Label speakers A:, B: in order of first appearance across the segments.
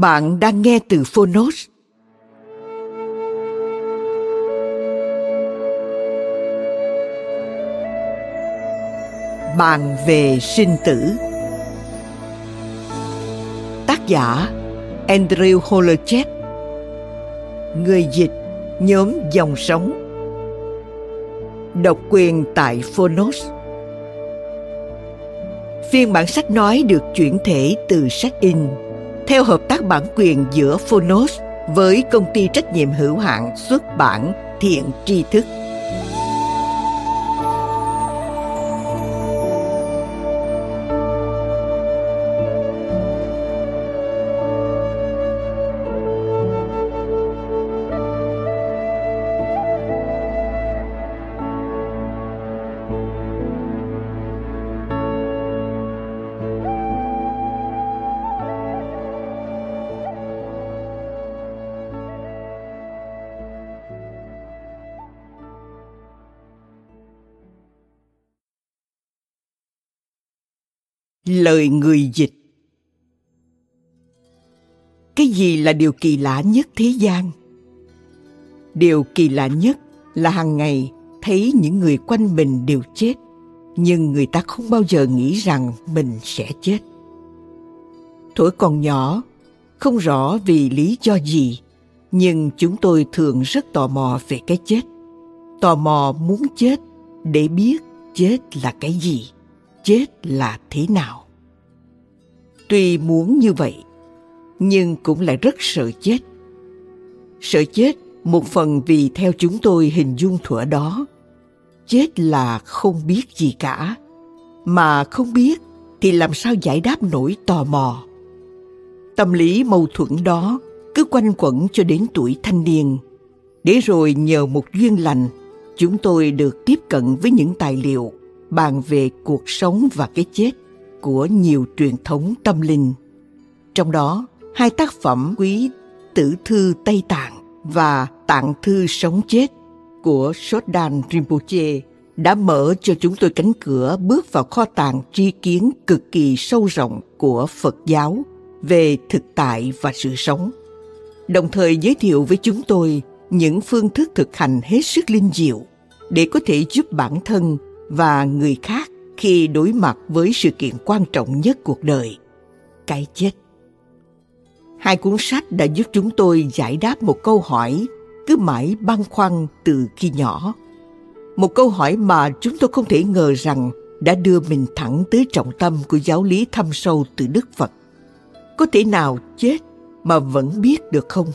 A: Bạn đang nghe từ Phonos. Bàn về sinh tử. Tác giả, Andrew Holochek Người dịch, nhóm dòng sống Độc quyền tại Phonos. Phiên bản sách nói được chuyển thể từ sách in theo hợp tác bản quyền giữa Phonos với công ty trách nhiệm hữu hạn xuất bản Thiện Tri Thức. Lời người dịch Cái gì là điều kỳ lạ nhất thế gian? Điều kỳ lạ nhất là hàng ngày thấy những người quanh mình đều chết, nhưng người ta không bao giờ nghĩ rằng mình sẽ chết. Tuổi còn nhỏ, không rõ vì lý do gì, nhưng chúng tôi thường rất tò mò về cái chết. Tò mò muốn chết để biết chết là cái gì chết là thế nào? Tuy muốn như vậy, nhưng cũng lại rất sợ chết. Sợ chết một phần vì theo chúng tôi hình dung thuở đó. Chết là không biết gì cả. Mà không biết thì làm sao giải đáp nỗi tò mò? Tâm lý mâu thuẫn đó cứ quanh quẩn cho đến tuổi thanh niên. Để rồi nhờ một duyên lành, chúng tôi được tiếp cận với những tài liệu bàn về cuộc sống và cái chết của nhiều truyền thống tâm linh. Trong đó, hai tác phẩm quý Tử thư Tây Tạng và Tạng thư sống chết của Sodhan Rinpoche đã mở cho chúng tôi cánh cửa bước vào kho tàng tri kiến cực kỳ sâu rộng của Phật giáo về thực tại và sự sống. Đồng thời giới thiệu với chúng tôi những phương thức thực hành hết sức linh diệu để có thể giúp bản thân và người khác khi đối mặt với sự kiện quan trọng nhất cuộc đời, cái chết. Hai cuốn sách đã giúp chúng tôi giải đáp một câu hỏi cứ mãi băn khoăn từ khi nhỏ. Một câu hỏi mà chúng tôi không thể ngờ rằng đã đưa mình thẳng tới trọng tâm của giáo lý thâm sâu từ Đức Phật. Có thể nào chết mà vẫn biết được không?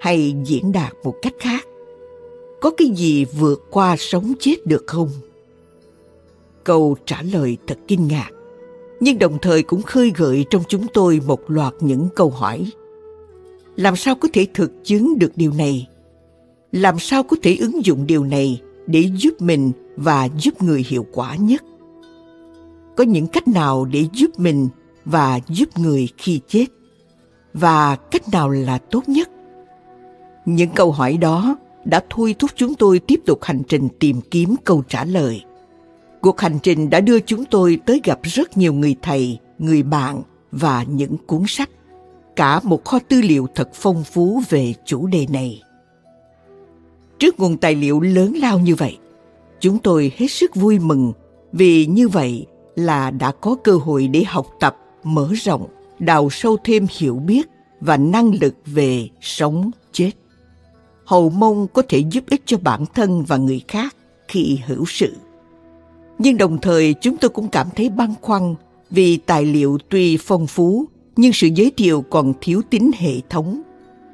A: Hay diễn đạt một cách khác? Có cái gì vượt qua sống chết được không? Câu trả lời thật kinh ngạc, nhưng đồng thời cũng khơi gợi trong chúng tôi một loạt những câu hỏi. Làm sao có thể thực chứng được điều này? Làm sao có thể ứng dụng điều này để giúp mình và giúp người hiệu quả nhất? Có những cách nào để giúp mình và giúp người khi chết? Và cách nào là tốt nhất? Những câu hỏi đó đã thôi thúc chúng tôi tiếp tục hành trình tìm kiếm câu trả lời Cuộc hành trình đã đưa chúng tôi tới gặp rất nhiều người thầy, người bạn và những cuốn sách. Cả một kho tư liệu thật phong phú về chủ đề này. Trước nguồn tài liệu lớn lao như vậy, chúng tôi hết sức vui mừng vì như vậy là đã có cơ hội để học tập mở rộng đào sâu thêm hiểu biết và năng lực về sống chết hầu mong có thể giúp ích cho bản thân và người khác khi hữu sự nhưng đồng thời chúng tôi cũng cảm thấy băn khoăn vì tài liệu tuy phong phú, nhưng sự giới thiệu còn thiếu tính hệ thống.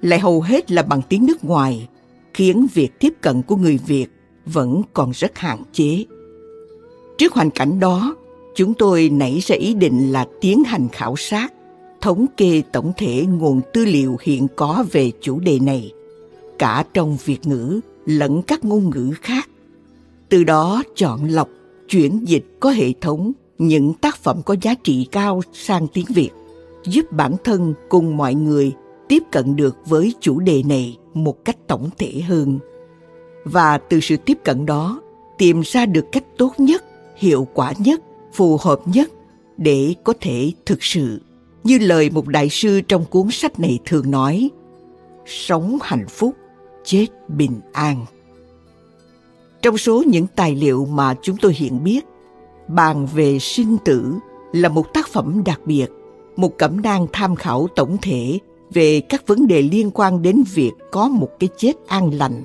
A: Lại hầu hết là bằng tiếng nước ngoài, khiến việc tiếp cận của người việt vẫn còn rất hạn chế. Trước hoàn cảnh đó, chúng tôi nảy ra ý định là tiến hành khảo sát, thống kê tổng thể nguồn tư liệu hiện có về chủ đề này, cả trong việt ngữ lẫn các ngôn ngữ khác. Từ đó chọn lọc chuyển dịch có hệ thống, những tác phẩm có giá trị cao sang tiếng việt, giúp bản thân cùng mọi người tiếp cận được với chủ đề này một cách tổng thể hơn. Và từ sự tiếp cận đó, tìm ra được cách tốt nhất, hiệu quả nhất, phù hợp nhất để có thể thực sự. Như lời một đại sư trong cuốn sách này thường nói, sống hạnh phúc, chết bình an trong số những tài liệu mà chúng tôi hiện biết, bàn về sinh tử là một tác phẩm đặc biệt, một cẩm nang tham khảo tổng thể về các vấn đề liên quan đến việc có một cái chết an lành.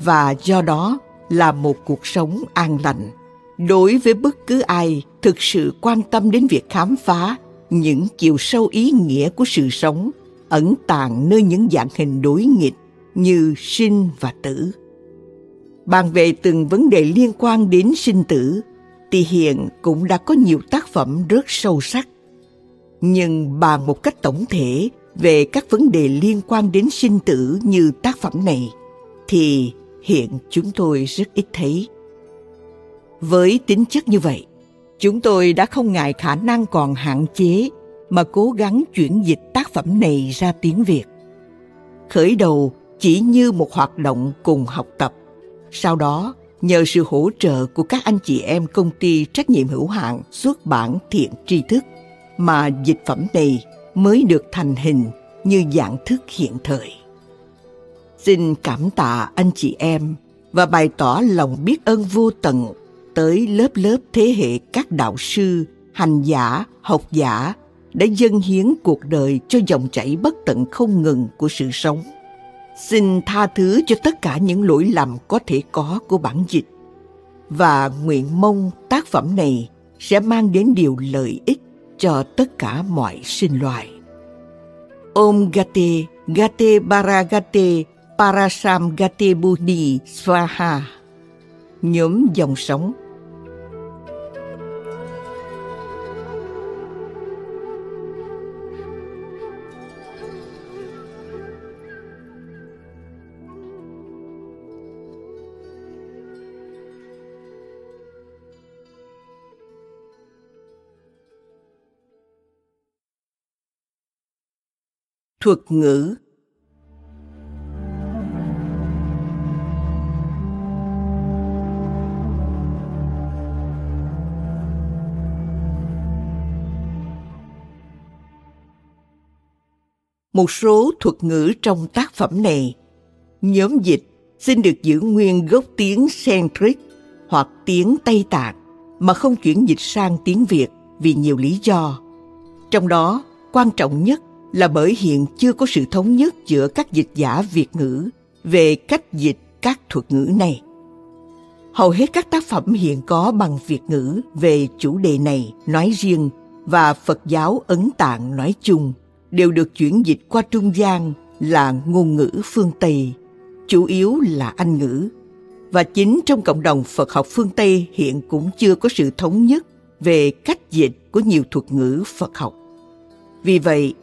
A: Và do đó là một cuộc sống an lành. Đối với bất cứ ai thực sự quan tâm đến việc khám phá những chiều sâu ý nghĩa của sự sống, ẩn tàng nơi những dạng hình đối nghịch như sinh và tử bàn về từng vấn đề liên quan đến sinh tử, thì hiện cũng đã có nhiều tác phẩm rất sâu sắc. Nhưng bàn một cách tổng thể về các vấn đề liên quan đến sinh tử như tác phẩm này, thì hiện chúng tôi rất ít thấy. Với tính chất như vậy, chúng tôi đã không ngại khả năng còn hạn chế mà cố gắng chuyển dịch tác phẩm này ra tiếng việt. Khởi đầu chỉ như một hoạt động cùng học tập sau đó nhờ sự hỗ trợ của các anh chị em công ty trách nhiệm hữu hạn xuất bản thiện tri thức mà dịch phẩm này mới được thành hình như dạng thức hiện thời. Xin cảm tạ anh chị em và bày tỏ lòng biết ơn vô tận tới lớp lớp thế hệ các đạo sư, hành giả, học giả đã dâng hiến cuộc đời cho dòng chảy bất tận không ngừng của sự sống. Xin tha thứ cho tất cả những lỗi lầm có thể có của bản dịch và nguyện mong tác phẩm này sẽ mang đến điều lợi ích cho tất cả mọi sinh loài. Om Gate, Gate Baragate, Parasam Gate Buddhi Swaha Nhóm dòng sống thuật ngữ một số thuật ngữ trong tác phẩm này nhóm dịch xin được giữ nguyên gốc tiếng centric hoặc tiếng Tây Tạng mà không chuyển dịch sang tiếng Việt vì nhiều lý do. Trong đó, quan trọng nhất là bởi hiện chưa có sự thống nhất giữa các dịch giả Việt ngữ về cách dịch các thuật ngữ này. Hầu hết các tác phẩm hiện có bằng Việt ngữ về chủ đề này nói riêng và Phật giáo Ấn Tạng nói chung đều được chuyển dịch qua trung gian là ngôn ngữ phương Tây, chủ yếu là Anh ngữ. Và chính trong cộng đồng Phật học phương Tây hiện cũng chưa có sự thống nhất về cách dịch của nhiều thuật ngữ Phật học. Vì vậy,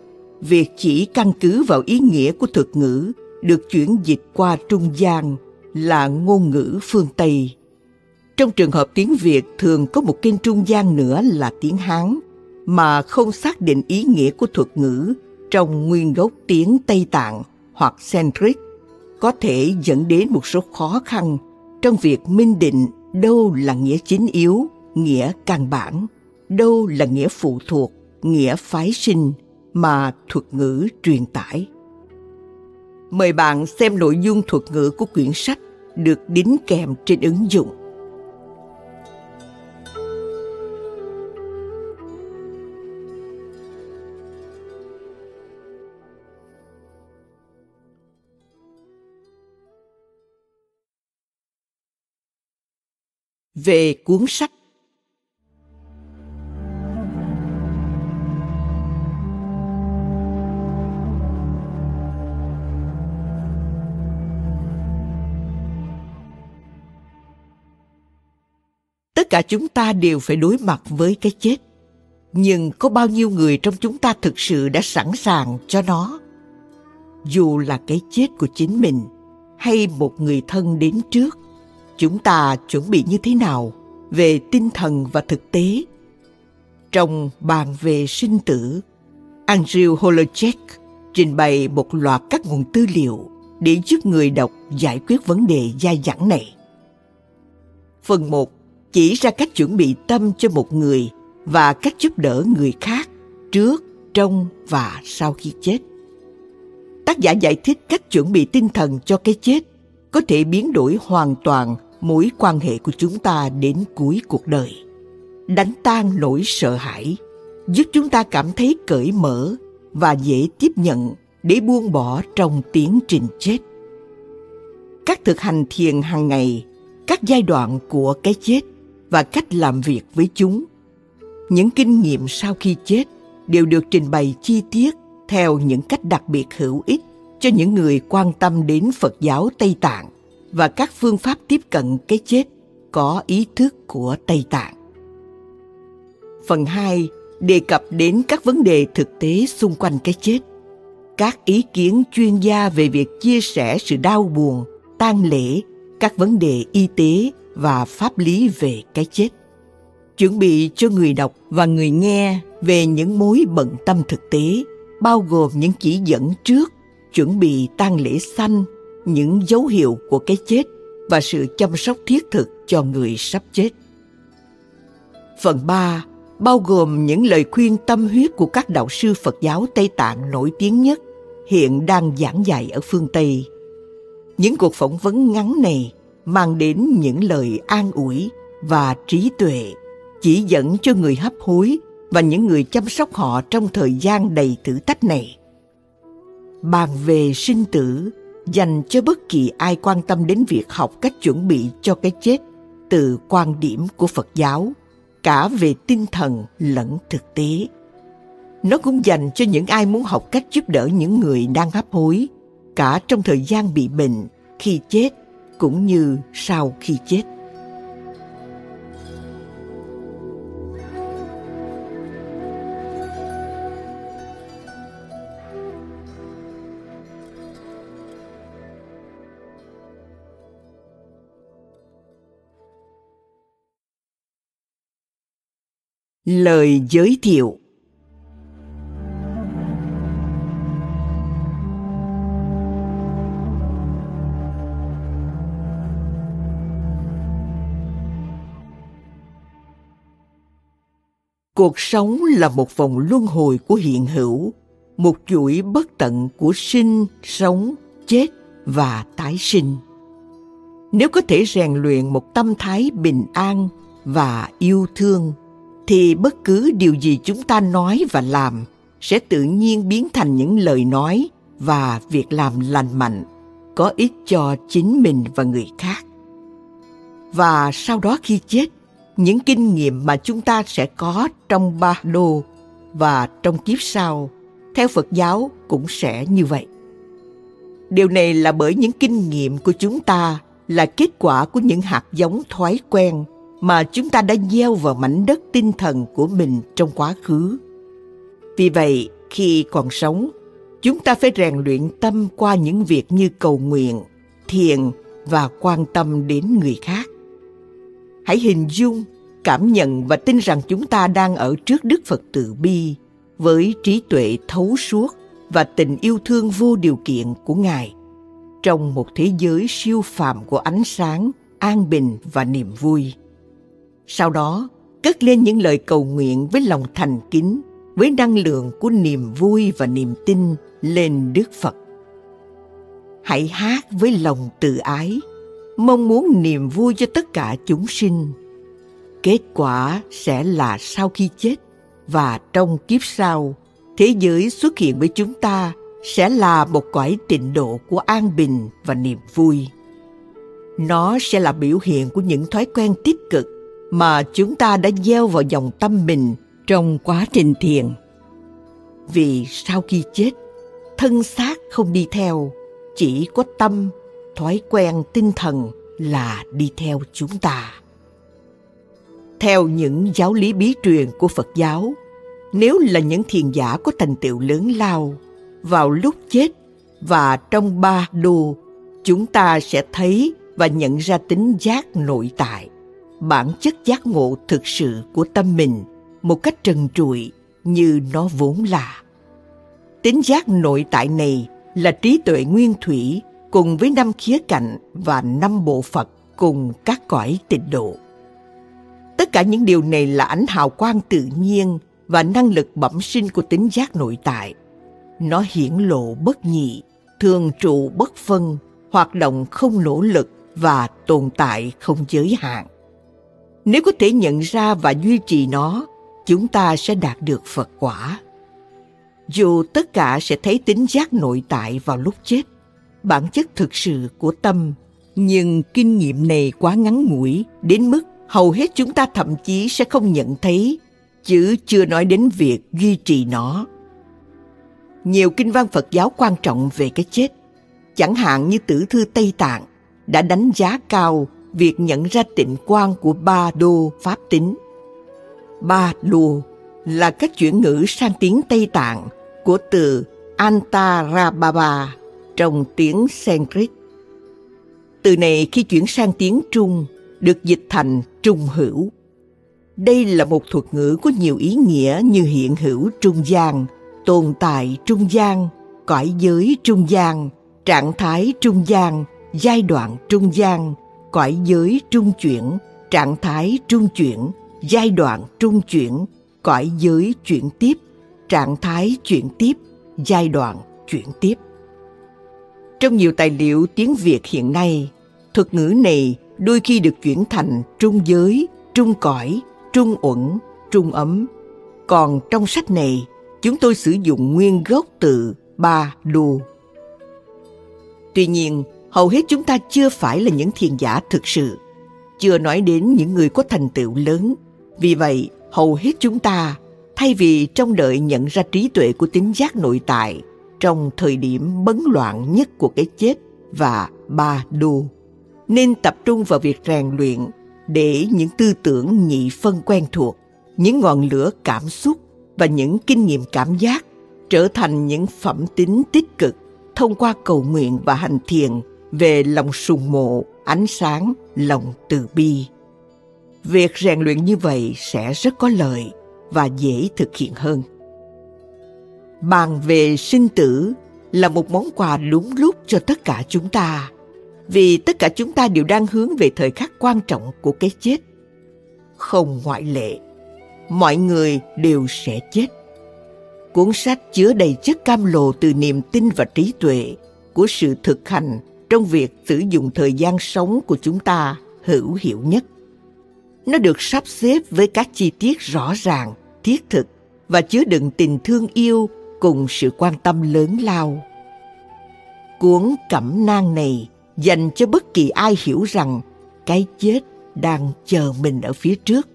A: việc chỉ căn cứ vào ý nghĩa của thuật ngữ được chuyển dịch qua trung gian là ngôn ngữ phương Tây. Trong trường hợp tiếng Việt thường có một kênh trung gian nữa là tiếng Hán mà không xác định ý nghĩa của thuật ngữ trong nguyên gốc tiếng Tây Tạng hoặc Centric có thể dẫn đến một số khó khăn trong việc minh định đâu là nghĩa chính yếu, nghĩa căn bản, đâu là nghĩa phụ thuộc, nghĩa phái sinh, mà thuật ngữ truyền tải. Mời bạn xem nội dung thuật ngữ của quyển sách được đính kèm trên ứng dụng. Về cuốn sách cả chúng ta đều phải đối mặt với cái chết. Nhưng có bao nhiêu người trong chúng ta thực sự đã sẵn sàng cho nó? Dù là cái chết của chính mình hay một người thân đến trước, chúng ta chuẩn bị như thế nào về tinh thần và thực tế? Trong bàn về sinh tử, andrew Holochek trình bày một loạt các nguồn tư liệu để giúp người đọc giải quyết vấn đề dai dẳng này. Phần 1 chỉ ra cách chuẩn bị tâm cho một người và cách giúp đỡ người khác trước, trong và sau khi chết. Tác giả giải thích cách chuẩn bị tinh thần cho cái chết có thể biến đổi hoàn toàn mối quan hệ của chúng ta đến cuối cuộc đời. Đánh tan nỗi sợ hãi, giúp chúng ta cảm thấy cởi mở và dễ tiếp nhận để buông bỏ trong tiến trình chết. Các thực hành thiền hàng ngày, các giai đoạn của cái chết và cách làm việc với chúng. Những kinh nghiệm sau khi chết đều được trình bày chi tiết theo những cách đặc biệt hữu ích cho những người quan tâm đến Phật giáo Tây Tạng và các phương pháp tiếp cận cái chết có ý thức của Tây Tạng. Phần 2 đề cập đến các vấn đề thực tế xung quanh cái chết. Các ý kiến chuyên gia về việc chia sẻ sự đau buồn, tang lễ, các vấn đề y tế và pháp lý về cái chết chuẩn bị cho người đọc và người nghe về những mối bận tâm thực tế, bao gồm những chỉ dẫn trước, chuẩn bị tang lễ xanh những dấu hiệu của cái chết và sự chăm sóc thiết thực cho người sắp chết phần 3 bao gồm những lời khuyên tâm huyết của các đạo sư Phật giáo Tây Tạng nổi tiếng nhất, hiện đang giảng dạy ở phương Tây. Những cuộc phỏng vấn ngắn này mang đến những lời an ủi và trí tuệ chỉ dẫn cho người hấp hối và những người chăm sóc họ trong thời gian đầy thử thách này. Bàn về sinh tử dành cho bất kỳ ai quan tâm đến việc học cách chuẩn bị cho cái chết từ quan điểm của Phật giáo, cả về tinh thần lẫn thực tế. Nó cũng dành cho những ai muốn học cách giúp đỡ những người đang hấp hối, cả trong thời gian bị bệnh, khi chết cũng như sau khi chết. Lời giới thiệu cuộc sống là một vòng luân hồi của hiện hữu, một chuỗi bất tận của sinh, sống, chết và tái sinh. Nếu có thể rèn luyện một tâm thái bình an và yêu thương, thì bất cứ điều gì chúng ta nói và làm sẽ tự nhiên biến thành những lời nói và việc làm lành mạnh, có ích cho chính mình và người khác. Và sau đó khi chết những kinh nghiệm mà chúng ta sẽ có trong ba đô và trong kiếp sau, theo phật giáo cũng sẽ như vậy. Điều này là bởi những kinh nghiệm của chúng ta là kết quả của những hạt giống thói quen mà chúng ta đã gieo vào mảnh đất tinh thần của mình trong quá khứ. Vì vậy, khi còn sống, chúng ta phải rèn luyện tâm qua những việc như cầu nguyện, thiền và quan tâm đến người khác hãy hình dung, cảm nhận và tin rằng chúng ta đang ở trước đức phật từ bi với trí tuệ thấu suốt và tình yêu thương vô điều kiện của ngài. Trong một thế giới siêu phàm của ánh sáng, an bình và niềm vui. Sau đó, cất lên những lời cầu nguyện với lòng thành kính, với năng lượng của niềm vui và niềm tin lên đức phật. Hãy hát với lòng từ ái mong muốn niềm vui cho tất cả chúng sinh. Kết quả sẽ là sau khi chết và trong kiếp sau, thế giới xuất hiện với chúng ta sẽ là một cõi tịnh độ của an bình và niềm vui. Nó sẽ là biểu hiện của những thói quen tích cực mà chúng ta đã gieo vào dòng tâm mình trong quá trình thiền. Vì sau khi chết, thân xác không đi theo, chỉ có tâm thói quen tinh thần là đi theo chúng ta. Theo những giáo lý bí truyền của phật giáo, nếu là những thiền giả có thành tựu lớn lao, vào lúc chết và trong ba đô, chúng ta sẽ thấy và nhận ra tính giác nội tại, bản chất giác ngộ thực sự của tâm mình một cách trần trụi như nó vốn là. Tính giác nội tại này là trí tuệ nguyên thủy cùng với năm khía cạnh và năm bộ phật cùng các cõi tịnh độ. Tất cả những điều này là ánh hào quang tự nhiên và năng lực bẩm sinh của tính giác nội tại. Nó hiển lộ bất nhị, thường trụ bất phân, hoạt động không nỗ lực và tồn tại không giới hạn. Nếu có thể nhận ra và duy trì nó, chúng ta sẽ đạt được phật quả. Dù tất cả sẽ thấy tính giác nội tại vào lúc chết bản chất thực sự của tâm. Nhưng kinh nghiệm này quá ngắn ngủi, đến mức hầu hết chúng ta thậm chí sẽ không nhận thấy, chứ chưa nói đến việc duy trì nó. Nhiều kinh văn phật giáo quan trọng về cái chết. Chẳng hạn như tử thư tây tạng đã đánh giá cao việc nhận ra tịnh quan của ba đô pháp tính. Ba đô là cách chuyển ngữ sang tiếng tây tạng của từ antarababa trong tiếng sanskrit. Từ này khi chuyển sang tiếng trung, được dịch thành trung hữu. Đây là một thuật ngữ có nhiều ý nghĩa như hiện hữu trung gian, tồn tại trung gian, cõi giới trung gian, trạng thái trung gian, giai đoạn trung gian, cõi giới trung chuyển, trạng thái trung chuyển, giai đoạn trung chuyển, cõi giới chuyển tiếp, trạng thái chuyển tiếp, giai đoạn chuyển tiếp trong nhiều tài liệu tiếng việt hiện nay, thuật ngữ này đôi khi được chuyển thành trung giới, trung cõi, trung uẩn, trung ấm. Còn trong sách này, chúng tôi sử dụng nguyên gốc từ ba đô tuy nhiên, hầu hết chúng ta chưa phải là những thiền giả thực sự, chưa nói đến những người có thành tựu lớn. Vì vậy, hầu hết chúng ta, thay vì trông đợi nhận ra trí tuệ của tính giác nội tại trong thời điểm bấn loạn nhất của cái chết và ba đô. Nên tập trung vào việc rèn luyện để những tư tưởng nhị phân quen thuộc, những ngọn lửa cảm xúc và những kinh nghiệm cảm giác trở thành những phẩm tính tích cực thông qua cầu nguyện và hành thiền về lòng sùng mộ, ánh sáng, lòng từ bi. Việc rèn luyện như vậy sẽ rất có lợi và dễ thực hiện hơn bàn về sinh tử là một món quà đúng lúc cho tất cả chúng ta. Vì tất cả chúng ta đều đang hướng về thời khắc quan trọng của cái chết. Không ngoại lệ, mọi người đều sẽ chết. Cuốn sách chứa đầy chất cam lồ từ niềm tin và trí tuệ của sự thực hành trong việc sử dụng thời gian sống của chúng ta hữu hiệu nhất. Nó được sắp xếp với các chi tiết rõ ràng, thiết thực và chứa đựng tình thương yêu cùng sự quan tâm lớn lao cuốn cẩm nang này dành cho bất kỳ ai hiểu rằng cái chết đang chờ mình ở phía trước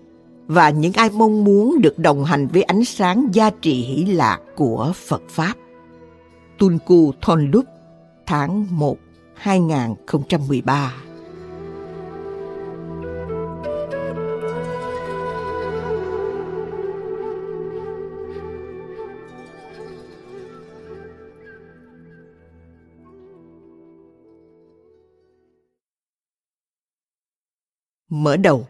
A: và những ai mong muốn được đồng hành với ánh sáng gia trị hỷ lạc của Phật Pháp. Tunku Thonlup, tháng 1, 2013 Mở đầu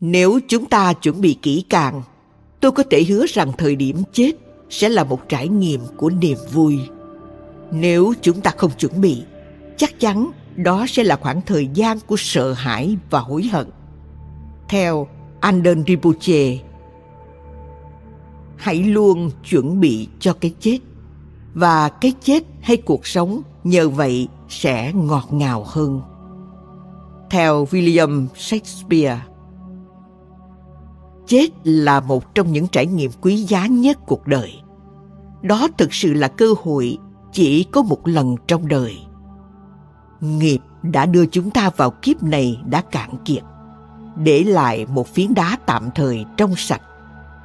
A: Nếu chúng ta chuẩn bị kỹ càng, tôi có thể hứa rằng thời điểm chết sẽ là một trải nghiệm của niềm vui. Nếu chúng ta không chuẩn bị, chắc chắn đó sẽ là khoảng thời gian của sợ hãi và hối hận. Theo Anden Rinpoche, hãy luôn chuẩn bị cho cái chết và cái chết hay cuộc sống nhờ vậy sẽ ngọt ngào hơn theo William Shakespeare. Chết là một trong những trải nghiệm quý giá nhất cuộc đời. Đó thực sự là cơ hội chỉ có một lần trong đời. Nghiệp đã đưa chúng ta vào kiếp này đã cạn kiệt, để lại một phiến đá tạm thời trong sạch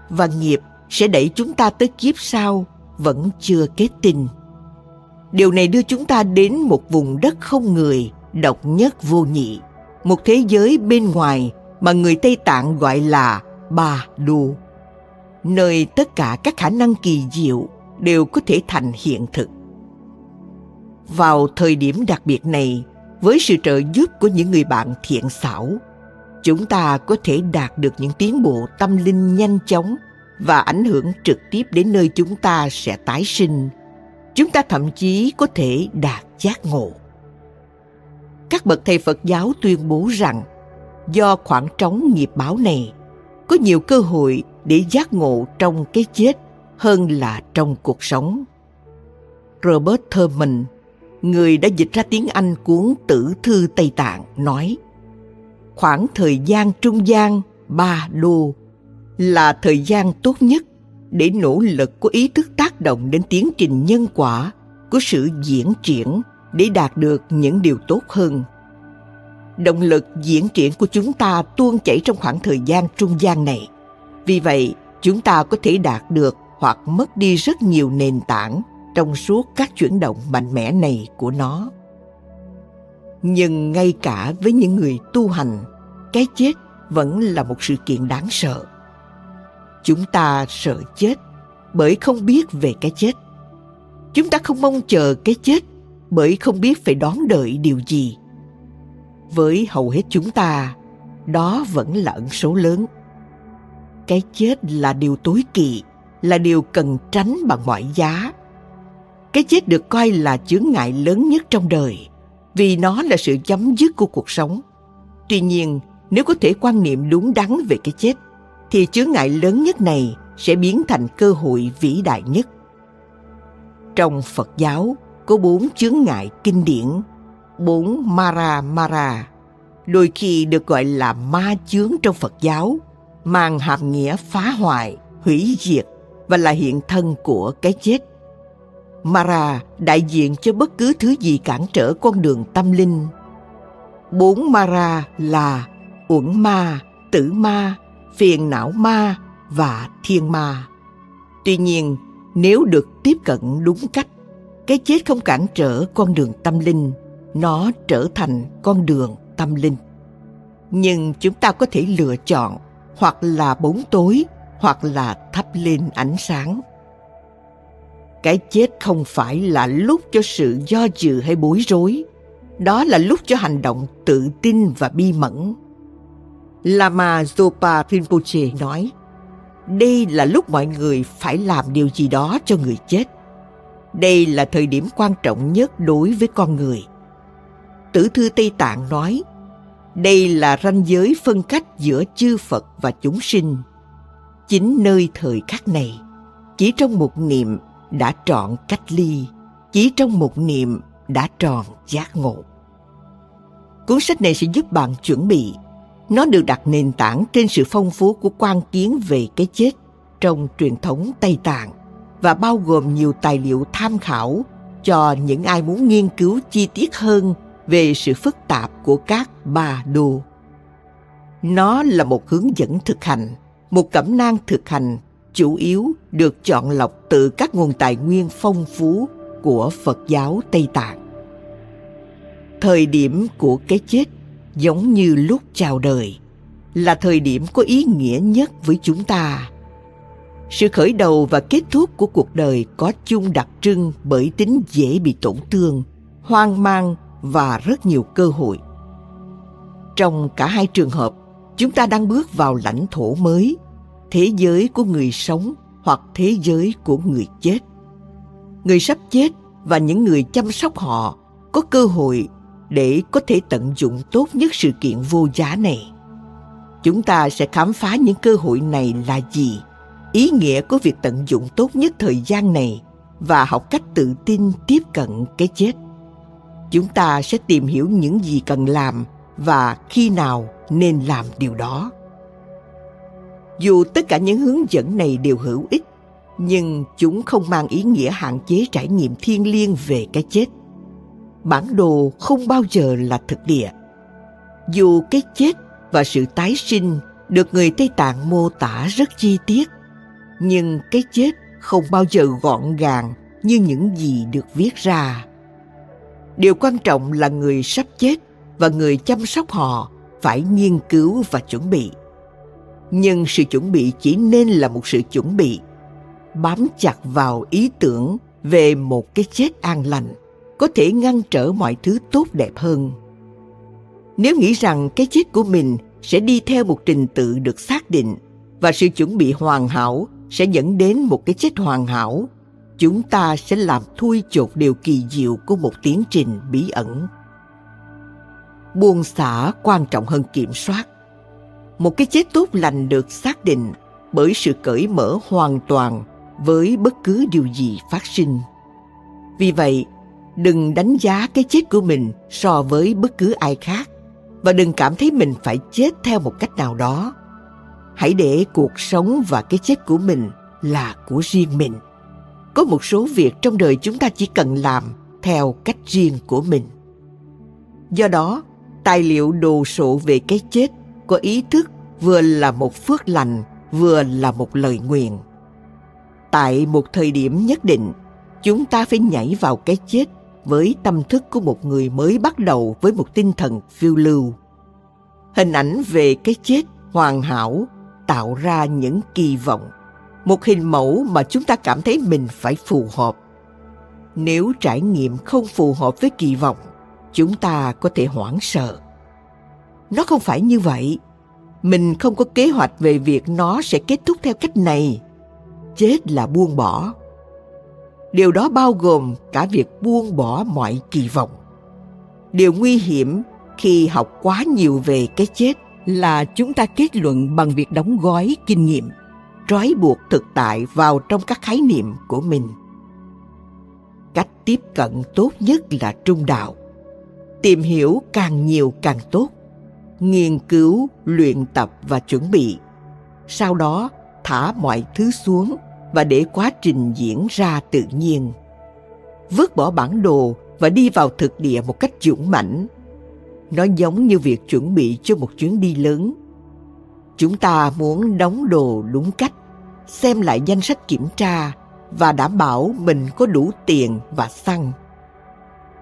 A: và nghiệp sẽ đẩy chúng ta tới kiếp sau vẫn chưa kết tinh. Điều này đưa chúng ta đến một vùng đất không người, độc nhất vô nhị, một thế giới bên ngoài mà người Tây Tạng gọi là Ba Đô, nơi tất cả các khả năng kỳ diệu đều có thể thành hiện thực. Vào thời điểm đặc biệt này, với sự trợ giúp của những người bạn thiện xảo, chúng ta có thể đạt được những tiến bộ tâm linh nhanh chóng và ảnh hưởng trực tiếp đến nơi chúng ta sẽ tái sinh. Chúng ta thậm chí có thể đạt giác ngộ. Các bậc thầy Phật giáo tuyên bố rằng do khoảng trống nghiệp báo này, có nhiều cơ hội để giác ngộ trong cái chết hơn là trong cuộc sống. Robert Thurman, người đã dịch ra tiếng Anh cuốn Tử thư Tây Tạng, nói khoảng thời gian trung gian, ba đô là thời gian tốt nhất để nỗ lực có ý thức tác động đến tiến trình nhân quả của sự diễn triển để đạt được những điều tốt hơn. Động lực diễn triển của chúng ta tuôn chảy trong khoảng thời gian trung gian này. Vì vậy, chúng ta có thể đạt được hoặc mất đi rất nhiều nền tảng trong suốt các chuyển động mạnh mẽ này của nó nhưng ngay cả với những người tu hành, cái chết vẫn là một sự kiện đáng sợ. Chúng ta sợ chết bởi không biết về cái chết. Chúng ta không mong chờ cái chết bởi không biết phải đón đợi điều gì. Với hầu hết chúng ta, đó vẫn là ẩn số lớn. Cái chết là điều tối kỵ, là điều cần tránh bằng mọi giá. Cái chết được coi là chướng ngại lớn nhất trong đời vì nó là sự chấm dứt của cuộc sống. Tuy nhiên, nếu có thể quan niệm đúng đắn về cái chết, thì chướng ngại lớn nhất này sẽ biến thành cơ hội vĩ đại nhất. Trong phật giáo, có bốn chướng ngại kinh điển, bốn mara mara, đôi khi được gọi là ma chướng trong phật giáo, mang hàm nghĩa phá hoại, hủy diệt và là hiện thân của cái chết. Mara đại diện cho bất cứ thứ gì cản trở con đường tâm linh. Bốn Mara là uẩn ma, tử ma, phiền não ma và thiên ma. Tuy nhiên, nếu được tiếp cận đúng cách, cái chết không cản trở con đường tâm linh, nó trở thành con đường tâm linh. Nhưng chúng ta có thể lựa chọn hoặc là bóng tối hoặc là thắp lên ánh sáng cái chết không phải là lúc cho sự do dự hay bối rối. Đó là lúc cho hành động tự tin và bi mẫn. Lama zopa rinpoche nói, đây là lúc mọi người phải làm điều gì đó cho người chết. Đây là thời điểm quan trọng nhất đối với con người. Tử thư tây tạng nói, đây là ranh giới phân cách giữa chư phật và chúng sinh. Chính nơi thời khắc này, chỉ trong một niệm đã trọn cách ly, chỉ trong một niệm đã tròn giác ngộ. Cuốn sách này sẽ giúp bạn chuẩn bị. Nó được đặt nền tảng trên sự phong phú của quan kiến về cái chết trong truyền thống tây tạng và bao gồm nhiều tài liệu tham khảo cho những ai muốn nghiên cứu chi tiết hơn về sự phức tạp của các ba đô. Nó là một hướng dẫn thực hành, một cẩm nang thực hành chủ yếu được chọn lọc từ các nguồn tài nguyên phong phú của Phật giáo Tây Tạng. Thời điểm của cái chết giống như lúc chào đời, là thời điểm có ý nghĩa nhất với chúng ta. Sự khởi đầu và kết thúc của cuộc đời có chung đặc trưng bởi tính dễ bị tổn thương, hoang mang và rất nhiều cơ hội. Trong cả hai trường hợp, chúng ta đang bước vào lãnh thổ mới, thế giới của người sống hoặc thế giới của người chết. Người sắp chết và những người chăm sóc họ có cơ hội để có thể tận dụng tốt nhất sự kiện vô giá này. Chúng ta sẽ khám phá những cơ hội này là gì, ý nghĩa của việc tận dụng tốt nhất thời gian này và học cách tự tin tiếp cận cái chết. Chúng ta sẽ tìm hiểu những gì cần làm và khi nào nên làm điều đó. Dù tất cả những hướng dẫn này đều hữu ích, nhưng chúng không mang ý nghĩa hạn chế trải nghiệm thiêng liêng về cái chết. Bản đồ không bao giờ là thực địa. Dù cái chết và sự tái sinh được người Tây Tạng mô tả rất chi tiết, nhưng cái chết không bao giờ gọn gàng như những gì được viết ra. Điều quan trọng là người sắp chết và người chăm sóc họ phải nghiên cứu và chuẩn bị. Nhưng sự chuẩn bị chỉ nên là một sự chuẩn bị, bám chặt vào ý tưởng về một cái chết an lành, có thể ngăn trở mọi thứ tốt đẹp hơn. Nếu nghĩ rằng cái chết của mình sẽ đi theo một trình tự được xác định và sự chuẩn bị hoàn hảo sẽ dẫn đến một cái chết hoàn hảo, chúng ta sẽ làm thui chột điều kỳ diệu của một tiến trình bí ẩn buông xả quan trọng hơn kiểm soát một cái chết tốt lành được xác định bởi sự cởi mở hoàn toàn với bất cứ điều gì phát sinh. Vì vậy, đừng đánh giá cái chết của mình so với bất cứ ai khác và đừng cảm thấy mình phải chết theo một cách nào đó. Hãy để cuộc sống và cái chết của mình là của riêng mình. Có một số việc trong đời chúng ta chỉ cần làm theo cách riêng của mình. Do đó, tài liệu đồ sộ về cái chết của ý thức vừa là một phước lành, vừa là một lời nguyện. Tại một thời điểm nhất định, chúng ta phải nhảy vào cái chết với tâm thức của một người mới bắt đầu với một tinh thần phiêu lưu. Hình ảnh về cái chết hoàn hảo tạo ra những kỳ vọng, một hình mẫu mà chúng ta cảm thấy mình phải phù hợp. Nếu trải nghiệm không phù hợp với kỳ vọng, chúng ta có thể hoảng sợ nó không phải như vậy. Mình không có kế hoạch về việc nó sẽ kết thúc theo cách này. Chết là buông bỏ. Điều đó bao gồm cả việc buông bỏ mọi kỳ vọng. Điều nguy hiểm khi học quá nhiều về cái chết là chúng ta kết luận bằng việc đóng gói kinh nghiệm, trói buộc thực tại vào trong các khái niệm của mình. Cách tiếp cận tốt nhất là trung đạo. Tìm hiểu càng nhiều càng tốt nghiên cứu, luyện tập và chuẩn bị. Sau đó, thả mọi thứ xuống và để quá trình diễn ra tự nhiên. Vứt bỏ bản đồ và đi vào thực địa một cách dũng mãnh. Nó giống như việc chuẩn bị cho một chuyến đi lớn. Chúng ta muốn đóng đồ đúng cách, xem lại danh sách kiểm tra và đảm bảo mình có đủ tiền và xăng.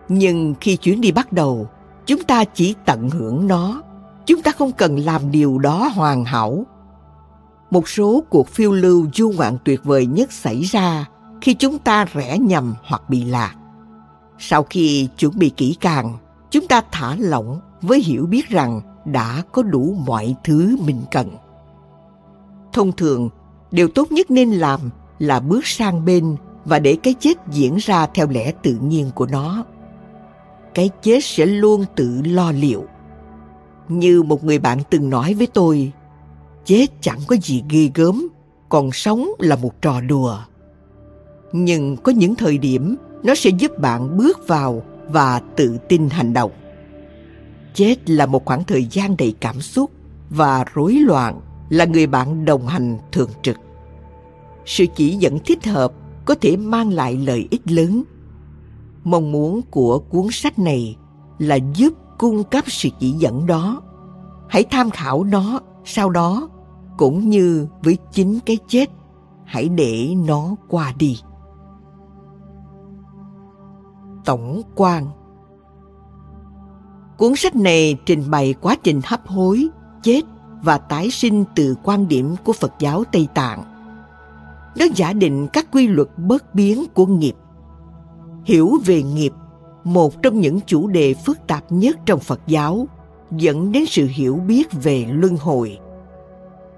A: Nhưng khi chuyến đi bắt đầu, chúng ta chỉ tận hưởng nó chúng ta không cần làm điều đó hoàn hảo. Một số cuộc phiêu lưu du ngoạn tuyệt vời nhất xảy ra khi chúng ta rẽ nhầm hoặc bị lạc. Sau khi chuẩn bị kỹ càng, chúng ta thả lỏng với hiểu biết rằng đã có đủ mọi thứ mình cần. Thông thường, điều tốt nhất nên làm là bước sang bên và để cái chết diễn ra theo lẽ tự nhiên của nó. Cái chết sẽ luôn tự lo liệu như một người bạn từng nói với tôi. Chết chẳng có gì ghê gớm, còn sống là một trò đùa. Nhưng có những thời điểm, nó sẽ giúp bạn bước vào và tự tin hành động. Chết là một khoảng thời gian đầy cảm xúc và rối loạn, là người bạn đồng hành thường trực. Sự chỉ dẫn thích hợp có thể mang lại lợi ích lớn. Mong muốn của cuốn sách này là giúp cung cấp sự chỉ dẫn đó. Hãy tham khảo nó sau đó, cũng như với chính cái chết, hãy để nó qua đi. Tổng quan. Cuốn sách này trình bày quá trình hấp hối, chết và tái sinh từ quan điểm của phật giáo tây tạng. Nó giả định các quy luật bất biến của nghiệp, hiểu về nghiệp một trong những chủ đề phức tạp nhất trong phật giáo, dẫn đến sự hiểu biết về luân hồi.